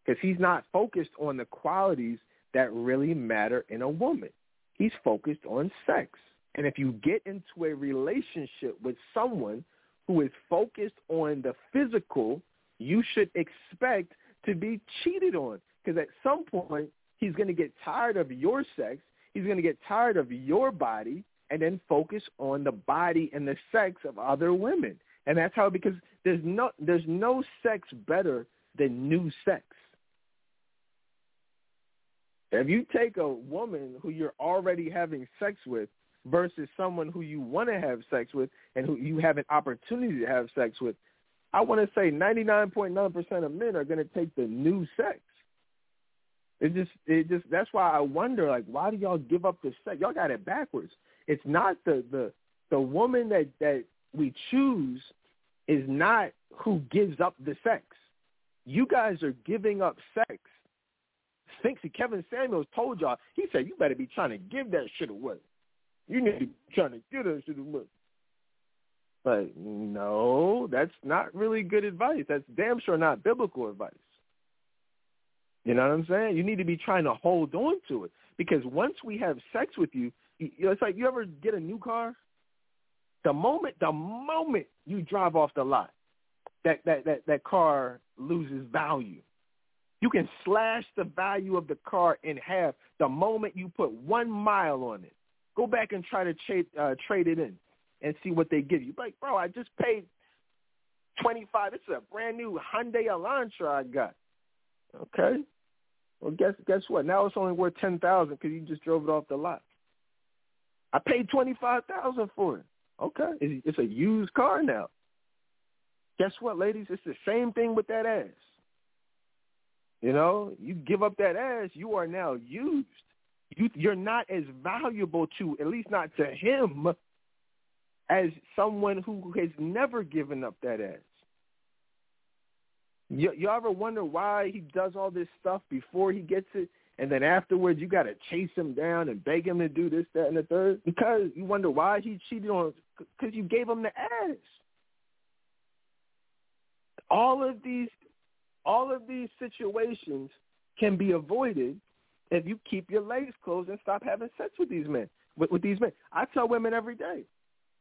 because he's not focused on the qualities that really matter in a woman. He's focused on sex. And if you get into a relationship with someone who is focused on the physical, you should expect to be cheated on because at some point he's going to get tired of your sex, he's going to get tired of your body and then focus on the body and the sex of other women. And that's how because there's no there's no sex better than new sex. If you take a woman who you're already having sex with versus someone who you want to have sex with and who you have an opportunity to have sex with, I want to say 99.9% of men are going to take the new sex. It just, it just, that's why I wonder, like, why do y'all give up the sex? Y'all got it backwards. It's not the, the, the woman that, that we choose is not who gives up the sex. You guys are giving up sex thinks that Kevin Samuels told y'all, he said, you better be trying to give that shit away. You need to be trying to give that shit away. But no, that's not really good advice. That's damn sure not biblical advice. You know what I'm saying? You need to be trying to hold on to it because once we have sex with you, it's like you ever get a new car. The moment, the moment you drive off the lot, that that that that car loses value You can slash the value of the car in half the moment you put one mile on it. Go back and try to trade uh, trade it in and see what they give you. Like, bro, I just paid twenty five. It's a brand new Hyundai Elantra I got. Okay. Well, guess guess what? Now it's only worth ten thousand because you just drove it off the lot. I paid twenty five thousand for it. Okay, it's, a used car now. Guess what, ladies? It's the same thing with that ass. You know, you give up that ass, you are now used. You, you're not as valuable to, at least not to him, as someone who has never given up that ass. You, you ever wonder why he does all this stuff before he gets it, and then afterwards you got to chase him down and beg him to do this, that, and the third? Because you wonder why he cheated on, because you gave him the ass. All of these all of these situations can be avoided if you keep your legs closed and stop having sex with these men. With, with these men, I tell women every day,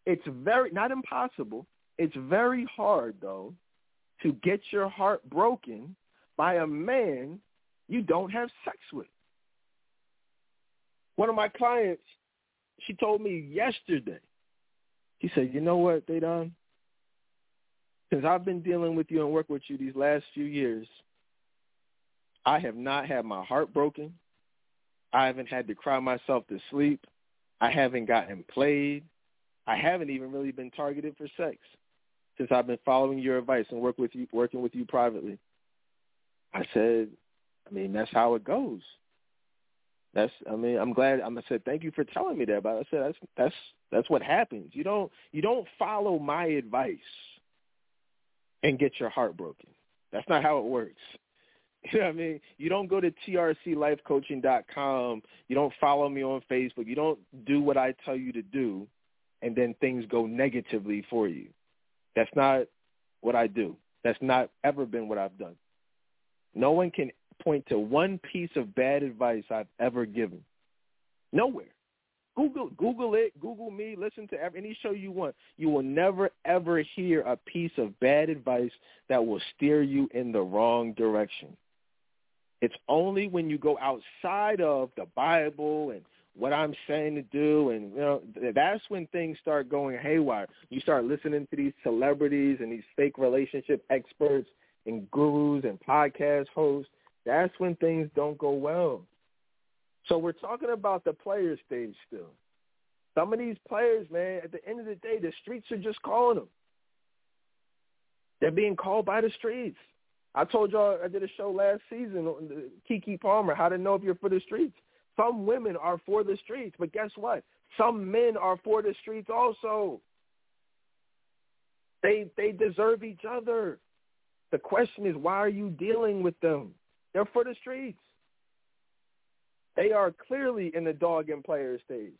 it's very not impossible. It's very hard though to get your heart broken by a man you don't have sex with. One of my clients, she told me yesterday. She said, "You know what, they done? Since I've been dealing with you and work with you these last few years, I have not had my heart broken. I haven't had to cry myself to sleep. I haven't gotten played. I haven't even really been targeted for sex since I've been following your advice and work with you, working with you privately. I said, I mean, that's how it goes. That's, I mean, I'm glad. I'm I said, thank you for telling me that. But I said, that's that's that's what happens. You don't you don't follow my advice and get your heart broken. That's not how it works. [laughs] You know what I mean? You don't go to trclifecoaching.com. You don't follow me on Facebook. You don't do what I tell you to do, and then things go negatively for you. That's not what I do. That's not ever been what I've done. No one can point to one piece of bad advice I've ever given. Nowhere. Google Google it, Google me, listen to every, any show you want. You will never ever hear a piece of bad advice that will steer you in the wrong direction. It's only when you go outside of the Bible and what I'm saying to do and you know that's when things start going haywire. You start listening to these celebrities and these fake relationship experts and gurus and podcast hosts. That's when things don't go well. So we're talking about the player stage still. Some of these players, man, at the end of the day, the streets are just calling them. They're being called by the streets. I told y'all I did a show last season on Keke Palmer, how to know if you're for the streets. Some women are for the streets, but guess what? Some men are for the streets also. They they deserve each other. The question is, why are you dealing with them? They're for the streets. They are clearly in the dog and player stage.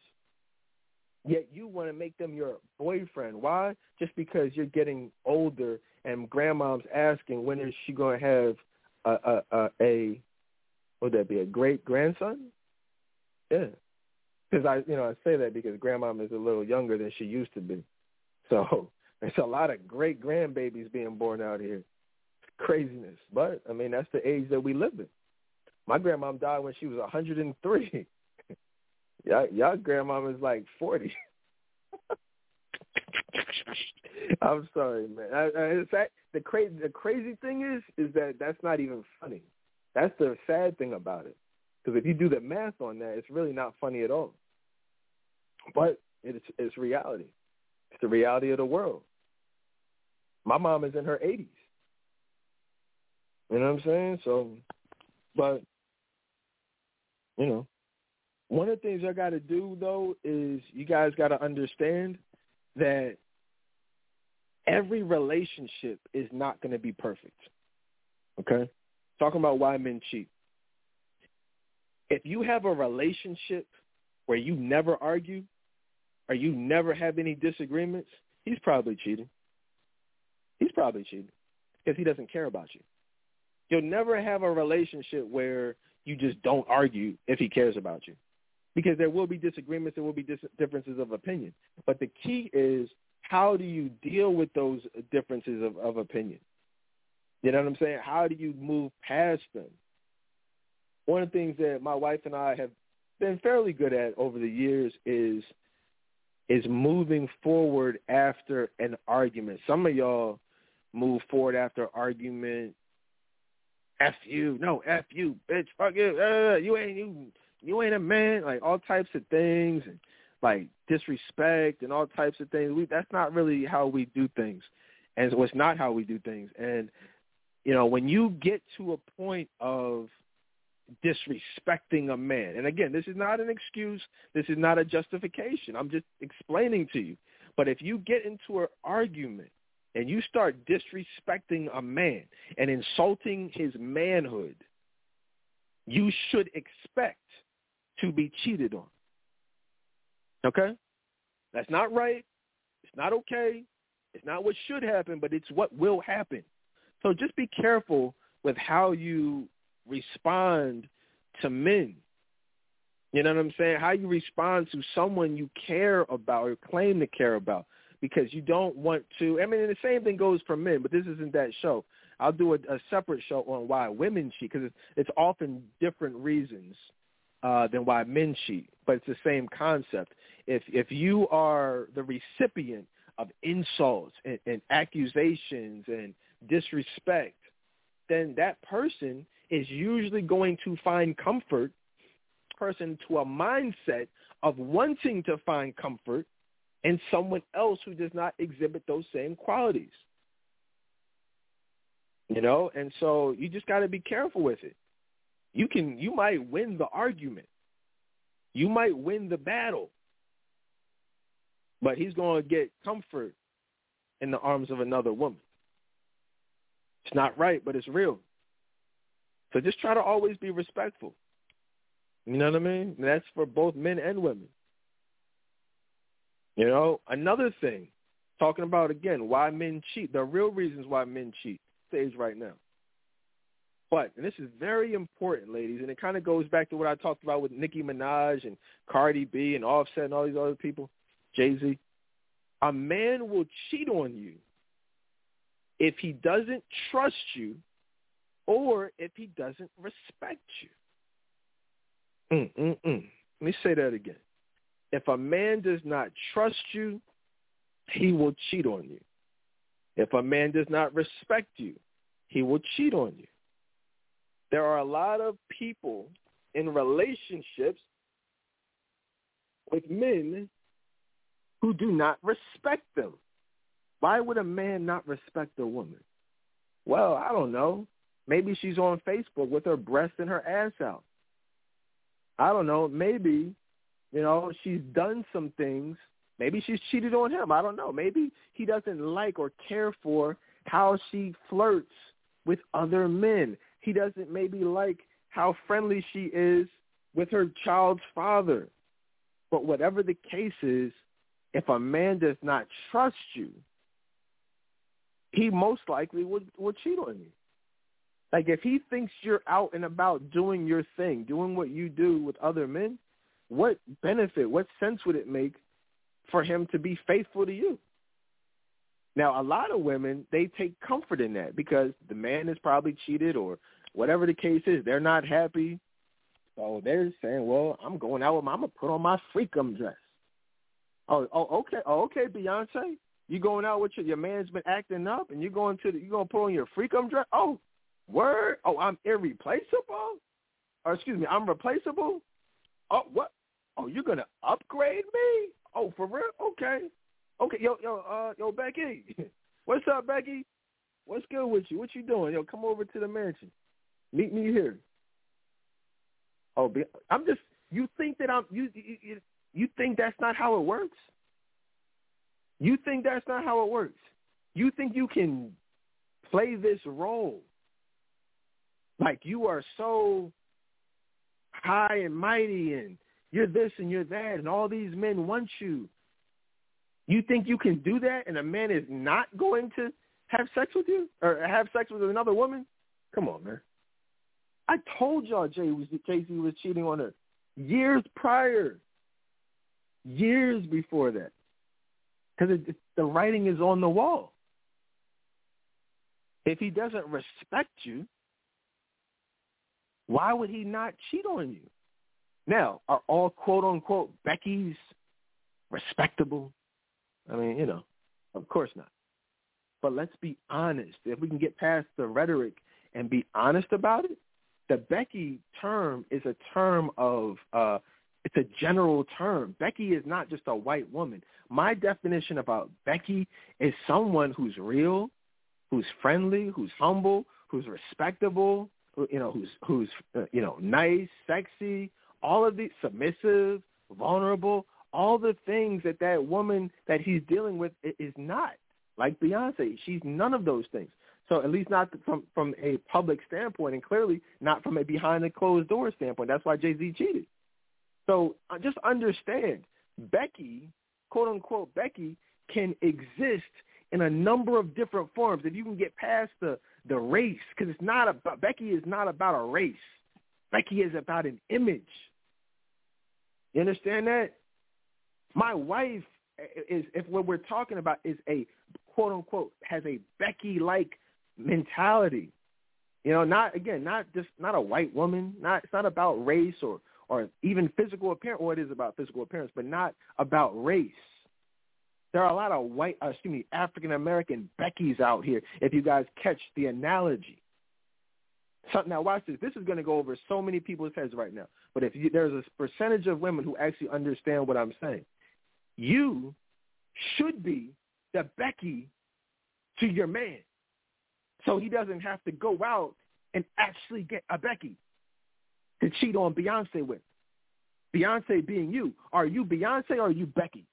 Yet you want to make them your boyfriend. Why? Just because you're getting older and grandmom's asking when is she going to have a a, a, a would that be a great grandson? Yeah, because I you know I say that because grandmom is a little younger than she used to be, so [laughs] there's a lot of great grandbabies being born out here. Craziness, but I mean that's the age that we live in. My grandmom died when she was 103. [laughs] y'all, y'all grandmom is like 40. [laughs] I'm sorry, man. I, I, in fact, the crazy the crazy thing is, is that that's not even funny. That's the sad thing about it. Because if you do the math on that, it's really not funny at all. But it's it's reality. It's the reality of the world. My mom is in her 80s. You know what I'm saying? So, but you know, one of the things I got to do though is you guys got to understand that every relationship is not going to be perfect. Okay? Talking about why men cheat. If you have a relationship where you never argue or you never have any disagreements, he's probably cheating. He's probably cheating because he doesn't care about you. You'll never have a relationship where you just don't argue if he cares about you. Because there will be disagreements, there will be dis- differences of opinion. But the key is how do you deal with those differences of, of opinion? You know what I'm saying? How do you move past them? one of the things that my wife and I have been fairly good at over the years is is moving forward after an argument. Some of y'all move forward after argument. F you, no, F you, bitch, fuck you, uh, you ain't you, you ain't a man, like all types of things, and like disrespect and all types of things. We that's not really how we do things, and so it's not how we do things. And you know, when you get to a point of disrespecting a man. And again, this is not an excuse. This is not a justification. I'm just explaining to you. But if you get into an argument and you start disrespecting a man and insulting his manhood, you should expect to be cheated on. Okay? That's not right. It's not okay. It's not what should happen, but it's what will happen. So just be careful with how you respond to men. You know what I'm saying? How you respond to someone you care about or claim to care about because you don't want to. I mean, and the same thing goes for men, but this isn't that show. I'll do a, a separate show on why women cheat because it's, it's often different reasons uh, than why men cheat, but it's the same concept. If if you are the recipient of insults and, and accusations and disrespect, then that person is usually going to find comfort person to a mindset of wanting to find comfort in someone else who does not exhibit those same qualities. You know, and so you just got to be careful with it. You can you might win the argument. You might win the battle. But he's going to get comfort in the arms of another woman. It's not right, but it's real. So just try to always be respectful. You know what I mean? And that's for both men and women. You know, another thing, talking about again why men cheat, the real reasons why men cheat, stage right now. But, and this is very important, ladies, and it kind of goes back to what I talked about with Nicki Minaj and Cardi B and Offset and all these other people, Jay-Z. A man will cheat on you if he doesn't trust you or if he doesn't respect you. Mm-mm-mm. Let me say that again. If a man does not trust you, he will cheat on you. If a man does not respect you, he will cheat on you. There are a lot of people in relationships with men who do not respect them. Why would a man not respect a woman? Well, I don't know. Maybe she's on Facebook with her breast and her ass out. I don't know. Maybe, you know, she's done some things. Maybe she's cheated on him. I don't know. Maybe he doesn't like or care for how she flirts with other men. He doesn't maybe like how friendly she is with her child's father. But whatever the case is, if a man does not trust you, he most likely would, would cheat on you. Like if he thinks you're out and about doing your thing, doing what you do with other men, what benefit, what sense would it make for him to be faithful to you? Now, a lot of women, they take comfort in that because the man is probably cheated or whatever the case is. They're not happy. So they're saying, well, I'm going out with my, I'm going to put on my freakum dress. Oh, oh, okay. Oh, okay, Beyonce. You going out with your, your man's been acting up and you're going to the, you going to put on your freakum dress? Oh, Word? Oh, I'm irreplaceable? Or excuse me, I'm replaceable? Oh, what? Oh, you're gonna upgrade me? Oh, for real? Okay. Okay, yo, yo, uh, yo, Becky. [laughs] What's up, Becky? What's good with you? What you doing? Yo, come over to the mansion. Meet me here. Oh, I'm just. You think that I'm you? You, you think that's not how it works? You think that's not how it works? You think you can play this role like you are so high and mighty and you're this and you're that and all these men want you. You think you can do that and a man is not going to have sex with you or have sex with another woman? Come on, man. I told y'all Jay was Casey was cheating on her years prior, years before that, because the writing is on the wall. If he doesn't respect you, Why would he not cheat on you? Now, are all quote unquote Becky's respectable? I mean, you know, of course not. But let's be honest. If we can get past the rhetoric and be honest about it, the Becky term is a term of uh it's a general term. Becky is not just a white woman. My definition about Becky is someone who's real, who's friendly, who's humble, who's respectable, you know, who's who's uh, you know, nice, sexy, all of the submissive, vulnerable, all the things that that woman that he's dealing with is not. Like Beyonce, she's none of those things. So at least not from from a public standpoint, and clearly not from a behind the closed door standpoint. That's why Jay Z cheated. So uh, just understand, Becky, quote unquote Becky, can exist in a number of different forms. If you can get past the the race, because it's not about Becky is not about a race. Becky is about an image. You understand that? My wife is, if what we're talking about is a quote unquote has a Becky like mentality. You know, not again, not just not a white woman. Not it's not about race or or even physical appearance. Or it is about physical appearance, but not about race. There are a lot of white, uh, excuse me, African American Beckys out here. If you guys catch the analogy. So, now watch this. This is going to go over so many people's heads right now. But if you, there's a percentage of women who actually understand what I'm saying, you should be the Becky to your man so he doesn't have to go out and actually get a Becky to cheat on Beyonce with. Beyonce being you. Are you Beyonce or are you Becky?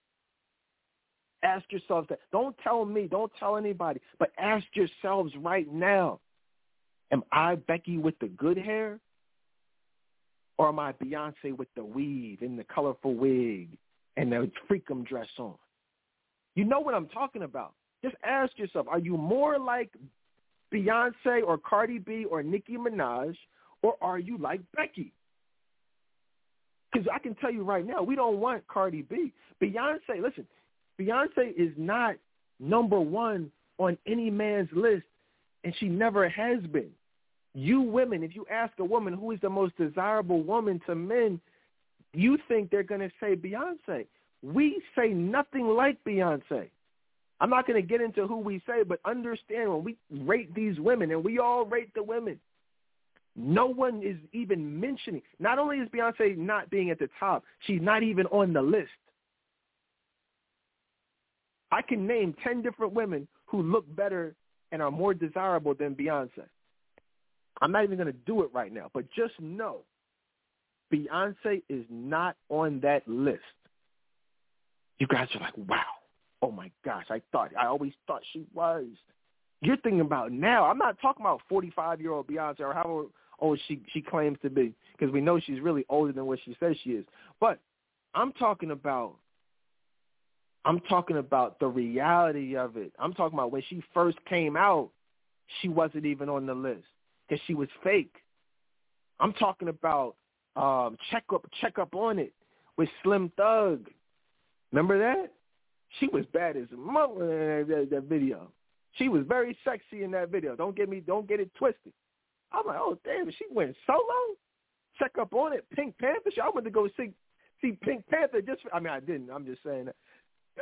Ask yourselves that. Don't tell me. Don't tell anybody. But ask yourselves right now. Am I Becky with the good hair? Or I Beyonce with the weave and the colorful wig and the freakum dress on? You know what I'm talking about. Just ask yourself, are you more like Beyonce or Cardi B or Nicki Minaj, or are you like Becky? Because I can tell you right now, we don't want Cardi B. Beyonce, listen, Beyonce is not number one on any man's list, and she never has been. You women, if you ask a woman who is the most desirable woman to men, you think they're going to say Beyonce. We say nothing like Beyonce. I'm not going to get into who we say, but understand when we rate these women, and we all rate the women, no one is even mentioning. Not only is Beyonce not being at the top, she's not even on the list. I can name 10 different women who look better and are more desirable than Beyonce. I'm not even going to do it right now, but just know Beyonce is not on that list. You guys are like, wow oh my gosh, I thought, I always thought she was. You're thinking about now. I'm not talking about 45 year old Beyonce or how old she she claims to be, because we know she's really older than what she says she is. But I'm talking about I'm talking about the reality of it. I'm talking about when she first came out, she wasn't even on the list because she was fake. I'm talking about um, check up check up on it with Slim Thug. Remember that? She was bad as a mother in that, that, that video. She was very sexy in that video. Don't get me, don't get it twisted. I'm like, oh damn, she went solo. Check up on it, Pink Panther. I went to go see see Pink Panther. Just, for, I mean, I didn't. I'm just saying that.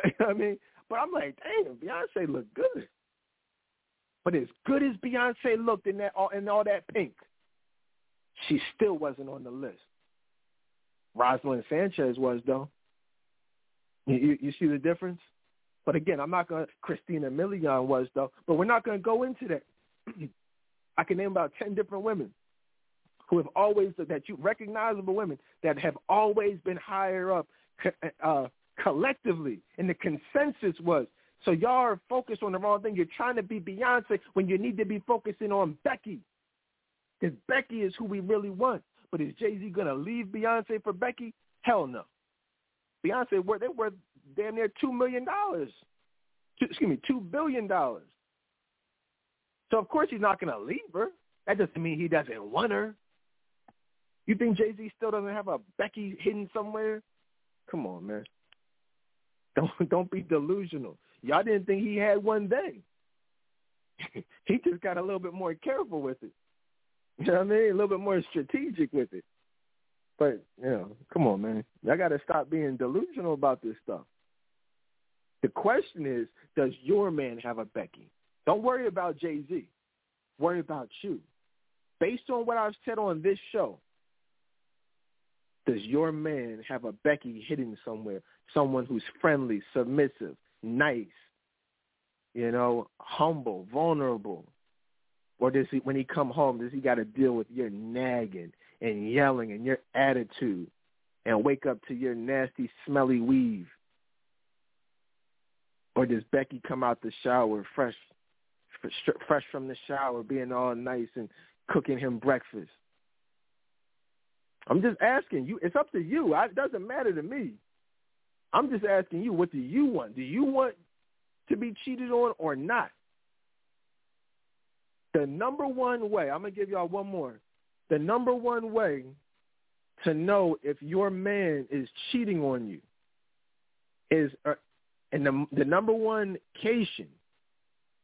You know what I mean, but I'm like, damn, Beyonce looked good. But as good as Beyonce looked in that in all that pink, she still wasn't on the list. Roselyn Sanchez was though. You, you see the difference? But again, I'm not going to, Christina Milian was though, but we're not going to go into that. [clears throat] I can name about 10 different women who have always, that you, recognizable women that have always been higher up uh, collectively. And the consensus was, so y'all are focused on the wrong thing. You're trying to be Beyonce when you need to be focusing on Becky. Because Becky is who we really want. But is Jay-Z going to leave Beyonce for Becky? Hell no. Beyonce worth they worth damn near two million dollars. Excuse me, two billion dollars. So of course he's not going to leave her. That doesn't mean he doesn't want her. You think Jay Z still doesn't have a Becky hidden somewhere? Come on, man. [laughs] Don't don't be delusional. Y'all didn't think he had one day. [laughs] he just got a little bit more careful with it. You know what I mean? A little bit more strategic with it. But, you know, come on, man. I got to stop being delusional about this stuff. The question is, does your man have a Becky? Don't worry about Jay-Z. Worry about you. Based on what I've said on this show, does your man have a Becky hidden somewhere? Someone who's friendly, submissive, nice, you know, humble, vulnerable? Or does he, when he come home, does he got to deal with your nagging and yelling and your attitude and wake up to your nasty, smelly weave? Or does Becky come out the shower fresh, fresh from the shower, being all nice and cooking him breakfast? I'm just asking you. It's up to you. it doesn't matter to me. I'm just asking you, what do you want? Do you want to be cheated on or not? The number one way, I'm going to give y'all one more. The number one way to know if your man is cheating on you is, uh, and the, the number one cation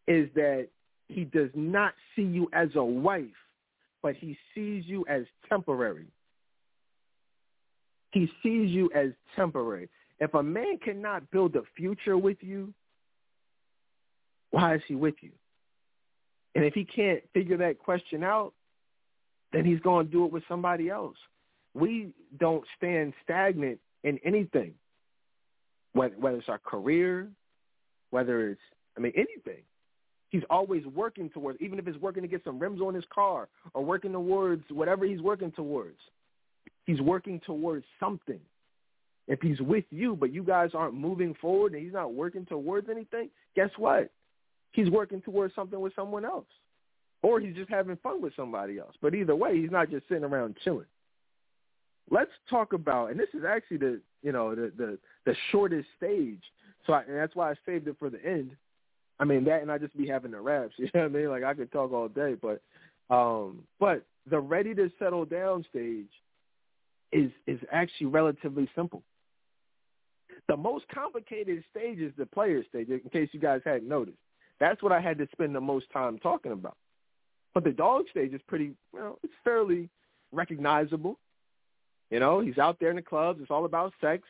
is that he does not see you as a wife, but he sees you as temporary. He sees you as temporary. If a man cannot build a future with you, why is he with you? And if he can't figure that question out, then he's going to do it with somebody else. We don't stand stagnant in anything, whether, whether it's our career, whether it's, I mean, anything. He's always working towards, even if it's working to get some rims on his car or working towards whatever he's working towards. He's working towards something. If he's with you, but you guys aren't moving forward and he's not working towards anything, guess what? He's working towards something with someone else. Or he's just having fun with somebody else. But either way, he's not just sitting around chilling. Let's talk about, and this is actually the, you know, the the, the shortest stage. So I, and that's why I saved it for the end. I mean that, and I just be having the raps. [laughs] You know what I mean? Like I could talk all day, but um, but the ready to settle down stage is is actually relatively simple. The most complicated stage is the player stage, in case you guys hadn't noticed. That's what I had to spend the most time talking about. But the dog stage is pretty, well, it's fairly recognizable. You know, he's out there in the clubs. It's all about sex.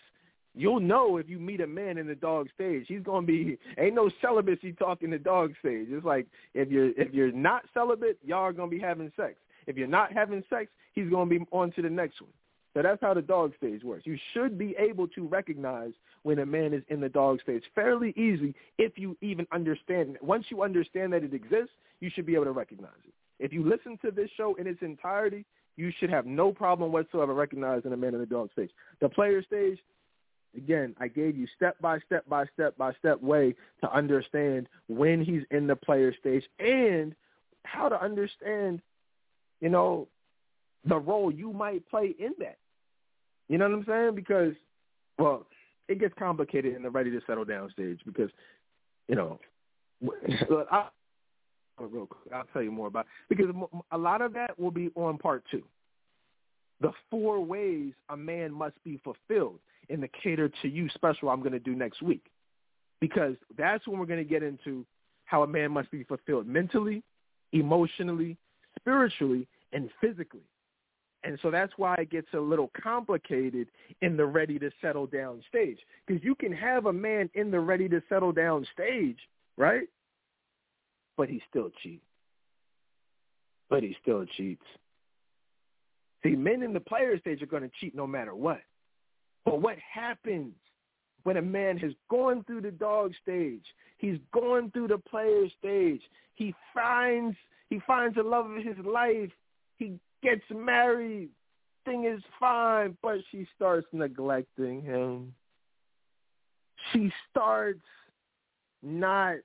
You'll know if you meet a man in the dog stage. He's gonna be ain't no celibacy talk in the dog stage. It's like if you're if you're not celibate, y'all are gonna be having sex. If you're not having sex, he's gonna be on to the next one. So that's how the dog stage works. You should be able to recognize when a man is in the dog stage fairly easy if you even understand. Once you understand that it exists, you should be able to recognize it. If you listen to this show in its entirety, you should have no problem whatsoever recognizing a man in the dog stage. The player stage, again, I gave you step by step by step by step way to understand when he's in the player stage and how to understand, you know, the role you might play in that. You know what I'm saying? Because, well, it gets complicated in the ready to settle down stage because, you know, [laughs] I, real quick, I'll tell you more about it. because a lot of that will be on part two. The four ways a man must be fulfilled in the cater to you special I'm going to do next week, because that's when we're going to get into how a man must be fulfilled mentally, emotionally, spiritually, and physically. And so that's why it gets a little complicated in the ready to settle down stage. Because you can have a man in the ready to settle down stage, right? But he still cheats. But he still cheats. See, men in the player stage are going to cheat no matter what. But what happens when a man has gone through the dog stage? He's gone through the player stage. He finds he finds the love of his life. He gets married. Thing is fine, but she starts neglecting him. She starts not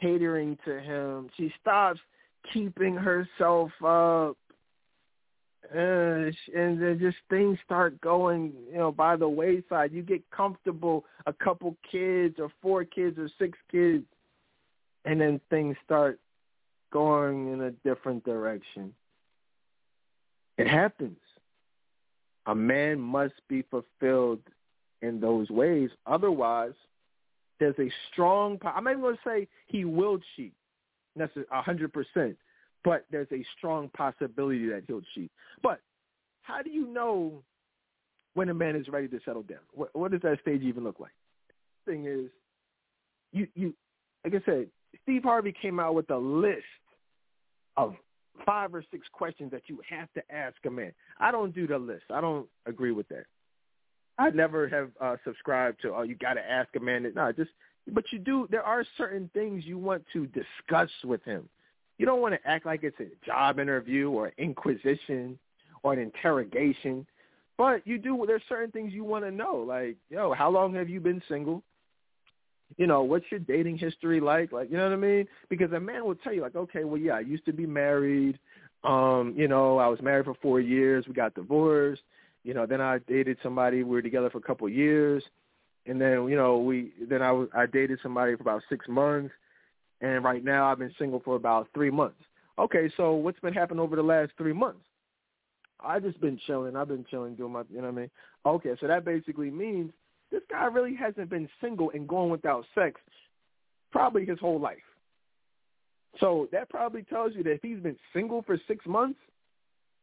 catering to him. She stops keeping herself up. And then just things start going, you know, by the wayside. You get comfortable, a couple kids or four kids or six kids, and then things start going in a different direction. It happens. A man must be fulfilled in those ways. Otherwise, there's a strong. I'm not even going to say he will cheat. That's a hundred percent. but there's a strong possibility that he'll cheat. But how do you know when a man is ready to settle down? What, what does that stage even look like? Thing is, you you like I said, Steve Harvey came out with a list of five or six questions that you have to ask a man. I don't do the list. I don't agree with that. I never have uh, subscribed to oh you got to ask a man. That, no, just but you do. There are certain things you want to discuss with him. You don't want to act like it's a job interview or inquisition or an interrogation. But you do. There's certain things you want to know, like yo, how long have you been single? You know, what's your dating history like? Like, you know what I mean? Because a man will tell you, like, okay, well, yeah, I used to be married. Um, you know, I was married for four years. We got divorced. You know, then I dated somebody. We were together for a couple of years, and then you know, we then I was I dated somebody for about six months, and right now I've been single for about three months. Okay, so what's been happening over the last three months? I just been chilling. I've been chilling, doing my, you know what I mean? Okay, so that basically means this guy really hasn't been single and going without sex probably his whole life. So that probably tells you that if he's been single for six months,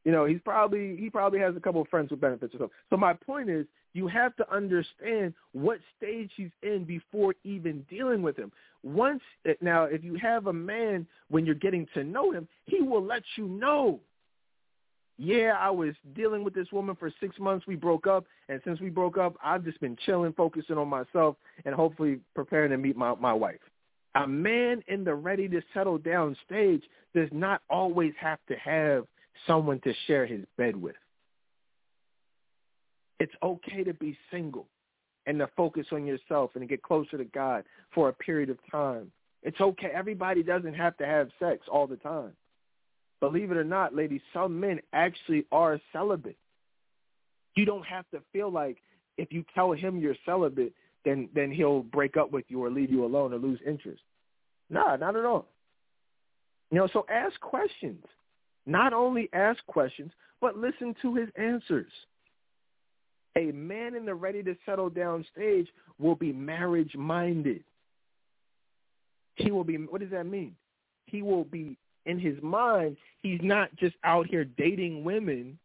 you know, he's probably he probably has a couple of friends with benefits or so. So my point is you have to understand what stage he's in before even dealing with him. Once now if you have a man when you're getting to know him, he will let you know yeah, I was dealing with this woman for six months. We broke up, and since we broke up, I've just been chilling, focusing on myself, and hopefully preparing to meet my my wife. A man in the ready to settle down stage does not always have to have someone to share his bed with. It's okay to be single and to focus on yourself and to get closer to God for a period of time. It's okay. Everybody doesn't have to have sex all the time. Believe it or not, ladies, some men actually are celibate. You don't have to feel like if you tell him you're celibate, then then he'll break up with you or leave you alone or lose interest. Nah, not at all. You know, so ask questions. Not only ask questions, but listen to his answers. A man in the ready to settle down stage will be marriage minded. He will be what does that mean? He will be in his mind, he's not just out here dating women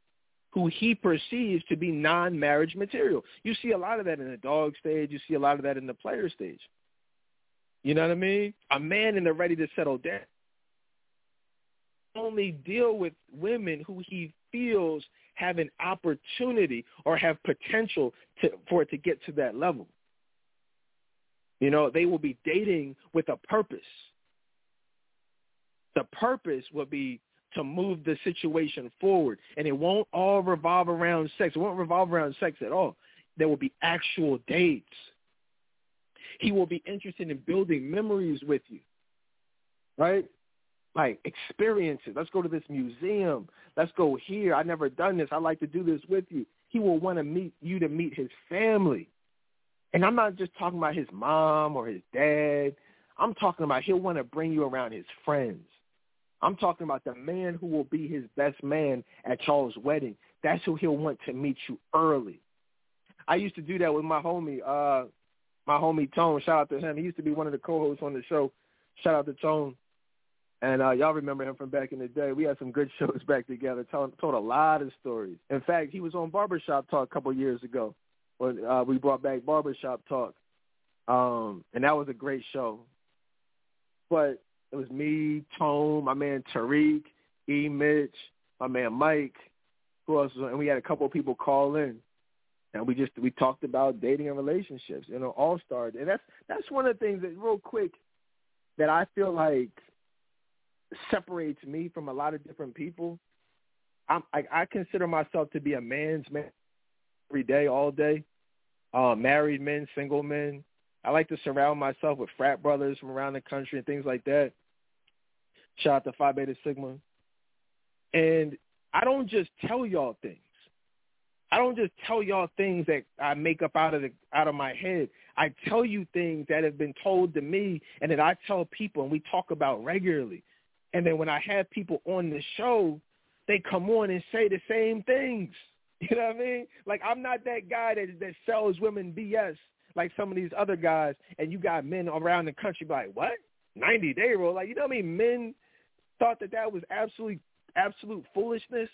who he perceives to be non-marriage material. You see a lot of that in the dog stage. You see a lot of that in the player stage. You know what I mean? A man in the ready to settle down only deal with women who he feels have an opportunity or have potential to, for it to get to that level. You know, they will be dating with a purpose. The purpose will be to move the situation forward. And it won't all revolve around sex. It won't revolve around sex at all. There will be actual dates. He will be interested in building memories with you. Right? Like experiences. Let's go to this museum. Let's go here. I've never done this. I'd like to do this with you. He will want to meet you to meet his family. And I'm not just talking about his mom or his dad. I'm talking about he'll want to bring you around his friends. I'm talking about the man who will be his best man at Charles' wedding. That's who he'll want to meet you early. I used to do that with my homie, uh, my homie Tone. Shout out to him. He used to be one of the co-hosts on the show. Shout out to Tone. And uh, y'all remember him from back in the day. We had some good [laughs] shows back together. Told, told a lot of stories. In fact, he was on Barbershop Talk a couple years ago when uh, we brought back Barbershop Talk. Um, and that was a great show. But it was me, Tone, my man Tariq, E. Mitch, my man Mike, who else was, and we had a couple of people call in, and we just we talked about dating and relationships, you know, all stars, and that's that's one of the things that real quick that I feel like separates me from a lot of different people. I'm, I, I consider myself to be a man's man every day, all day. Uh, married men, single men. I like to surround myself with frat brothers from around the country and things like that. Shout out to Phi Beta Sigma. And I don't just tell y'all things. I don't just tell y'all things that I make up out of the out of my head. I tell you things that have been told to me and that I tell people and we talk about regularly. And then when I have people on the show, they come on and say the same things. [laughs] You know what I mean? Like I'm not that guy that that sells women BS like some of these other guys. And you got men around the country like, what? 90 day rule? Like you know what I mean? Men thought that that was absolutely absolute foolishness,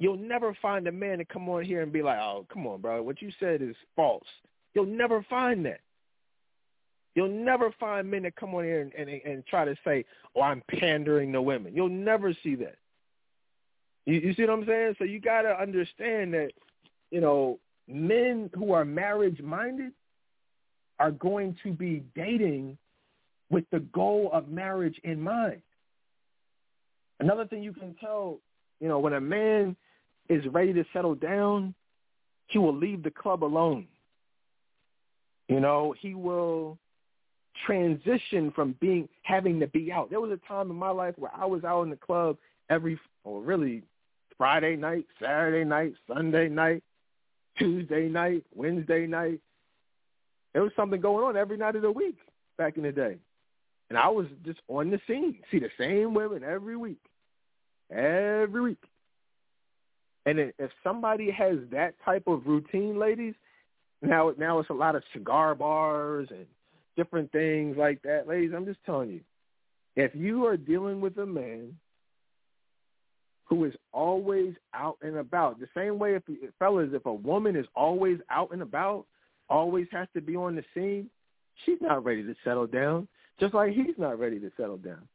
you'll never find a man to come on here and be like, "Oh, come on, bro, what you said is false." You'll never find that. You'll never find men that come on here and, and, and try to say, "Oh, I'm pandering to women." You'll never see that. You, you see what I'm saying? So you got to understand that, you know, men who are marriage minded are going to be dating with the goal of marriage in mind. Another thing you can tell, you know, when a man is ready to settle down, he will leave the club alone. You know, he will transition from being having to be out. There was a time in my life where I was out in the club every or really Friday night, Saturday night, Sunday night, Tuesday night, Wednesday night. There was something going on every night of the week back in the day. And I was just on the scene, see the same women every week, every week. And if somebody has that type of routine, ladies, now now it's a lot of cigar bars and different things like that. Ladies, I'm just telling you, if you are dealing with a man who is always out and about, the same way if fellas, if a woman is always out and about, always has to be on the scene, she's not ready to settle down. Just like he's not ready to settle down.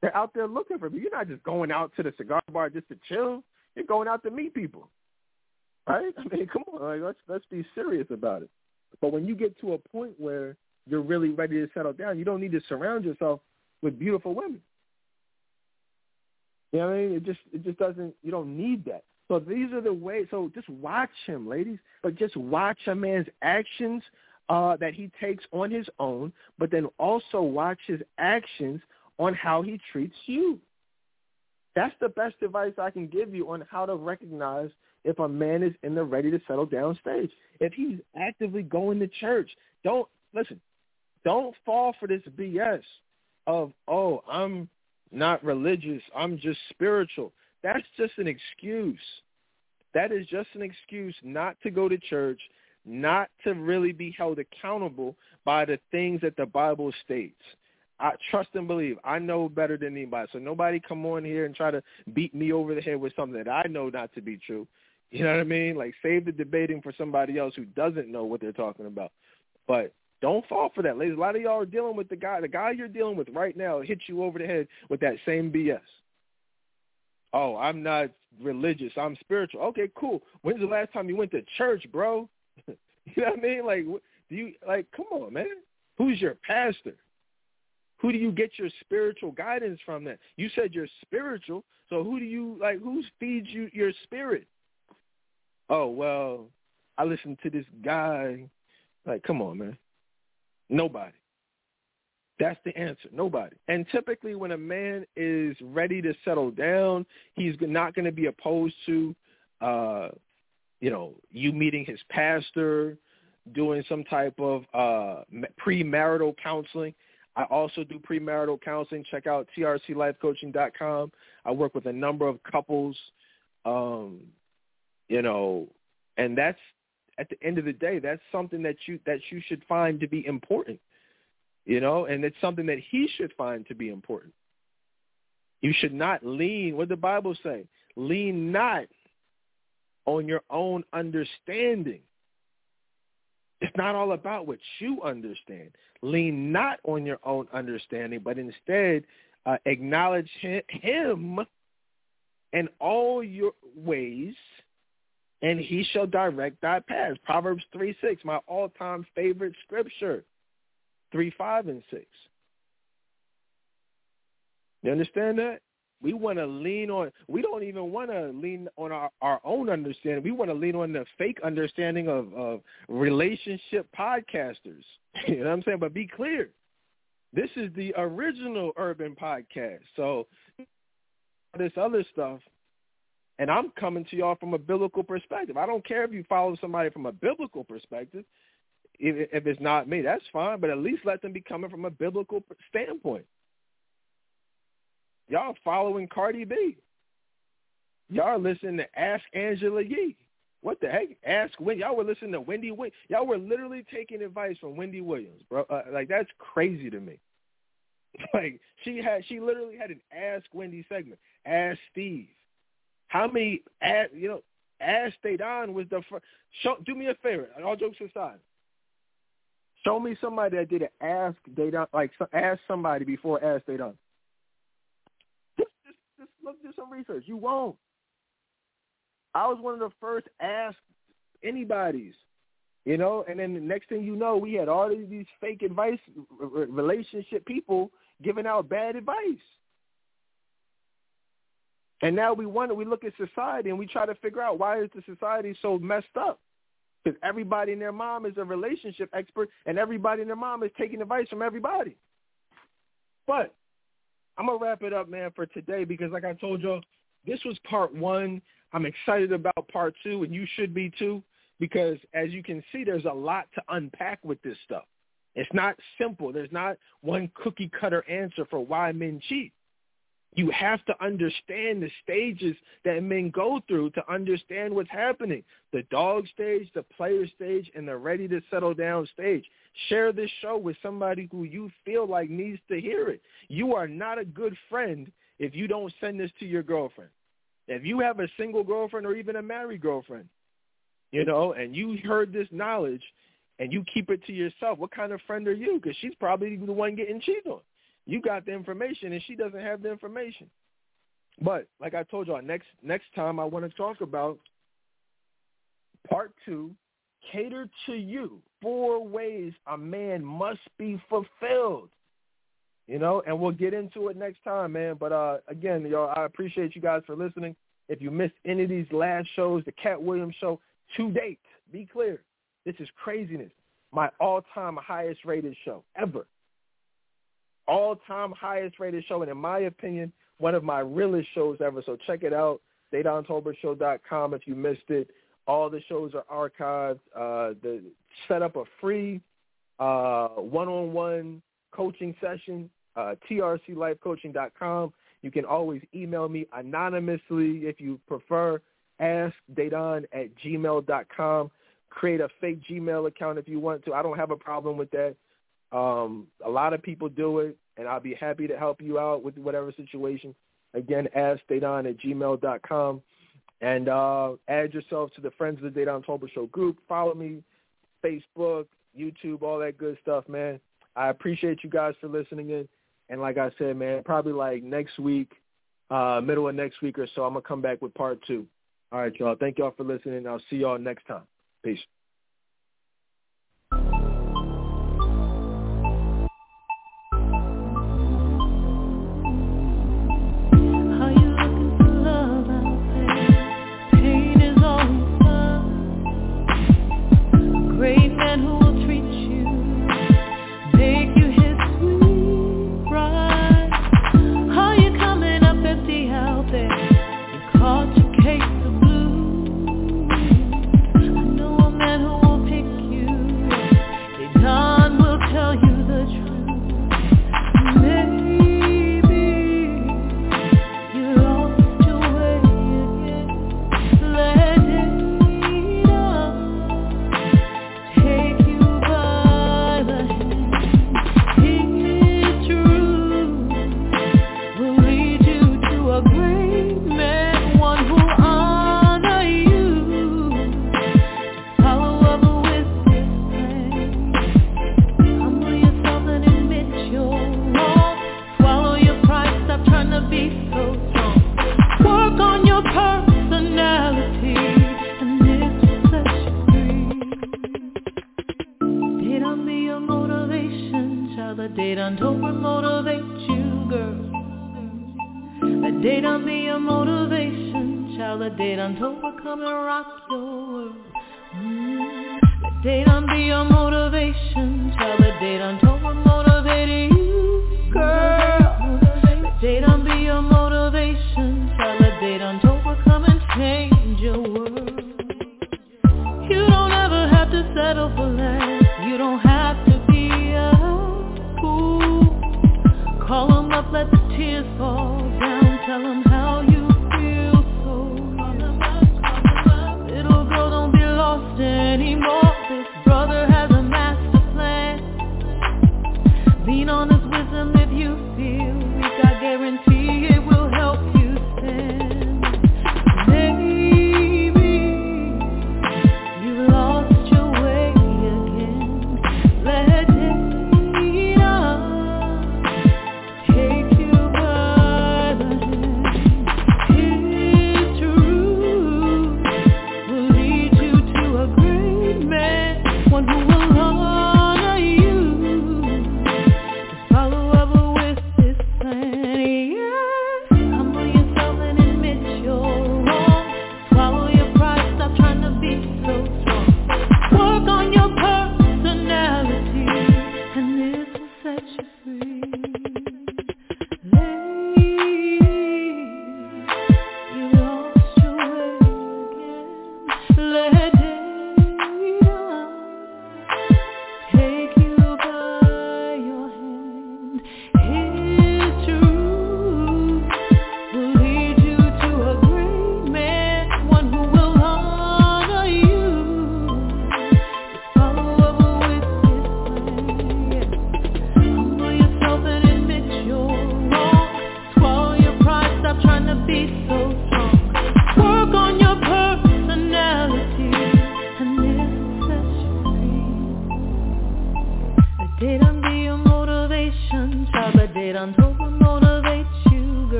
They're out there looking for me. You're not just going out to the cigar bar just to chill. You're going out to meet people, right? [laughs] I mean, come on, like, let's let's be serious about it. But when you get to a point where you're really ready to settle down, you don't need to surround yourself with beautiful women. You know what I mean? It just it just doesn't. You don't need that. So these are the ways. So just watch him, ladies. But just watch a man's actions uh, that he takes on his own, but then also watch his actions on how he treats you. That's the best advice I can give you on how to recognize if a man is in the ready to settle down stage. If he's actively going to church, don't listen. Don't fall for this BS of oh I'm not religious, I'm just spiritual. That's just an excuse. That is just an excuse not to go to church, not to really be held accountable by the things that the Bible states. I trust and believe. I know better than anybody. So nobody come on here and try to beat me over the head with something that I know not to be true. [laughs] You know what I mean? Like save the debating for somebody else who doesn't know what they're talking about. But don't fall for that, ladies. A lot of y'all are dealing with the guy. The guy you're dealing with right now hits you over the head with that same BS. Oh, I'm not religious. I'm spiritual. Okay, cool. When's the last time you went to church, bro? [laughs] You know what I mean? Like, do you like? Come on, man. Who's your pastor? Who do you get your spiritual guidance from? That you said you're spiritual, so who do you like? Who feeds you your spirit? Oh well, I listen to this guy. Like, come on, man. Nobody. That's the answer. Nobody. And typically, when a man is ready to settle down, he's not going to be opposed to uh, you know, you meeting his pastor, doing some type of uh, premarital counseling. I also do premarital counseling. Check out trclifecoaching.com. I work with a number of couples, um, you know, and that's at the end of the day, that's something that you that you should find to be important, you know, and it's something that he should find to be important. You should not lean. What the Bible say? Lean not on your own understanding. It's not all about what you understand. Lean not on your own understanding, but instead uh, acknowledge him in all your ways, and he shall direct thy paths. Proverbs 3, 6, my all-time favorite scripture, 3, 5, and 6. You understand that? We want to lean on, we don't even want to lean on our, our own understanding. We want to lean on the fake understanding of, of relationship podcasters. [laughs] you know what I'm saying? But be clear. This is the original urban podcast. So this other stuff, and I'm coming to y'all from a biblical perspective. I don't care if you follow somebody from a biblical perspective. If, if it's not me, that's fine. But at least let them be coming from a biblical standpoint. Y'all following Cardi B. Y'all listening to Ask Angela Yee. What the heck? Ask when y'all were listening to Wendy Williams. Y'all were literally taking advice from Wendy Williams, bro. Uh, like that's crazy to me. [laughs] Like she had, she literally had an Ask Wendy segment. Ask Steve. How many? Ask, you know, Ask Dedan was the first. Show, do me a favor. All jokes aside, show me somebody that did an Ask Dedan, like ask somebody before Ask Dedan. Look do some research. You won't. I was one of the first asked anybody's. You know, and then the next thing you know, we had all these, these fake advice relationship people giving out bad advice. And now we wonder, we look at society and we try to figure out why is the society so messed up? Because everybody and their mom is a relationship expert and everybody and their mom is taking advice from everybody. But I'm to wrap it up, man, for today because like I told y'all, this was part one. I'm excited about part two, and you should be too, because as you can see, there's a lot to unpack with this stuff. It's not simple. There's not one cookie cutter answer for why men cheat. You have to understand the stages that men go through to understand what's happening. The dog stage, the player stage, and the ready to settle down stage. Share this show with somebody who you feel like needs to hear it. You are not a good friend if you don't send this to your girlfriend. If you have a single girlfriend or even a married girlfriend, you know, and you heard this knowledge and you keep it to yourself, what kind of friend are you? Because she's probably the one getting cheated on. You got the information and she doesn't have the information. But like I told y'all, next next time I want to talk about part two, cater to you. Four ways a man must be fulfilled. You know, and we'll get into it next time, man. But uh again, y'all, I appreciate you guys for listening. If you missed any of these last shows, the Katt Williams show, to date, be clear, this is craziness. My all-time highest rated show ever. All-time highest rated show, and in my opinion, one of my realest shows ever. So check it out, DedanTolbertShow.com if you missed it. All the shows are archived. Uh, the set up a free uh, one-on-one coaching session, uh, trclifecoaching.com. You can always email me anonymously if you prefer. Ask AskDedan at gmail.com create a fake Gmail account if you want to. I don't have a problem with that. Um, a lot of people do it, and I'll be happy to help you out with whatever situation. Again, ask Dedan at gmail.com. And uh, add yourself to the Friends of the Dedan Tolbert Show group. Follow me, Facebook, YouTube, all that good stuff, man. I appreciate you guys for listening in. And like I said, man, probably like next week, uh, middle of next week or so, I'm going to come back with part two. All right, y'all. Thank y'all for listening. I'll see y'all next time. Peace.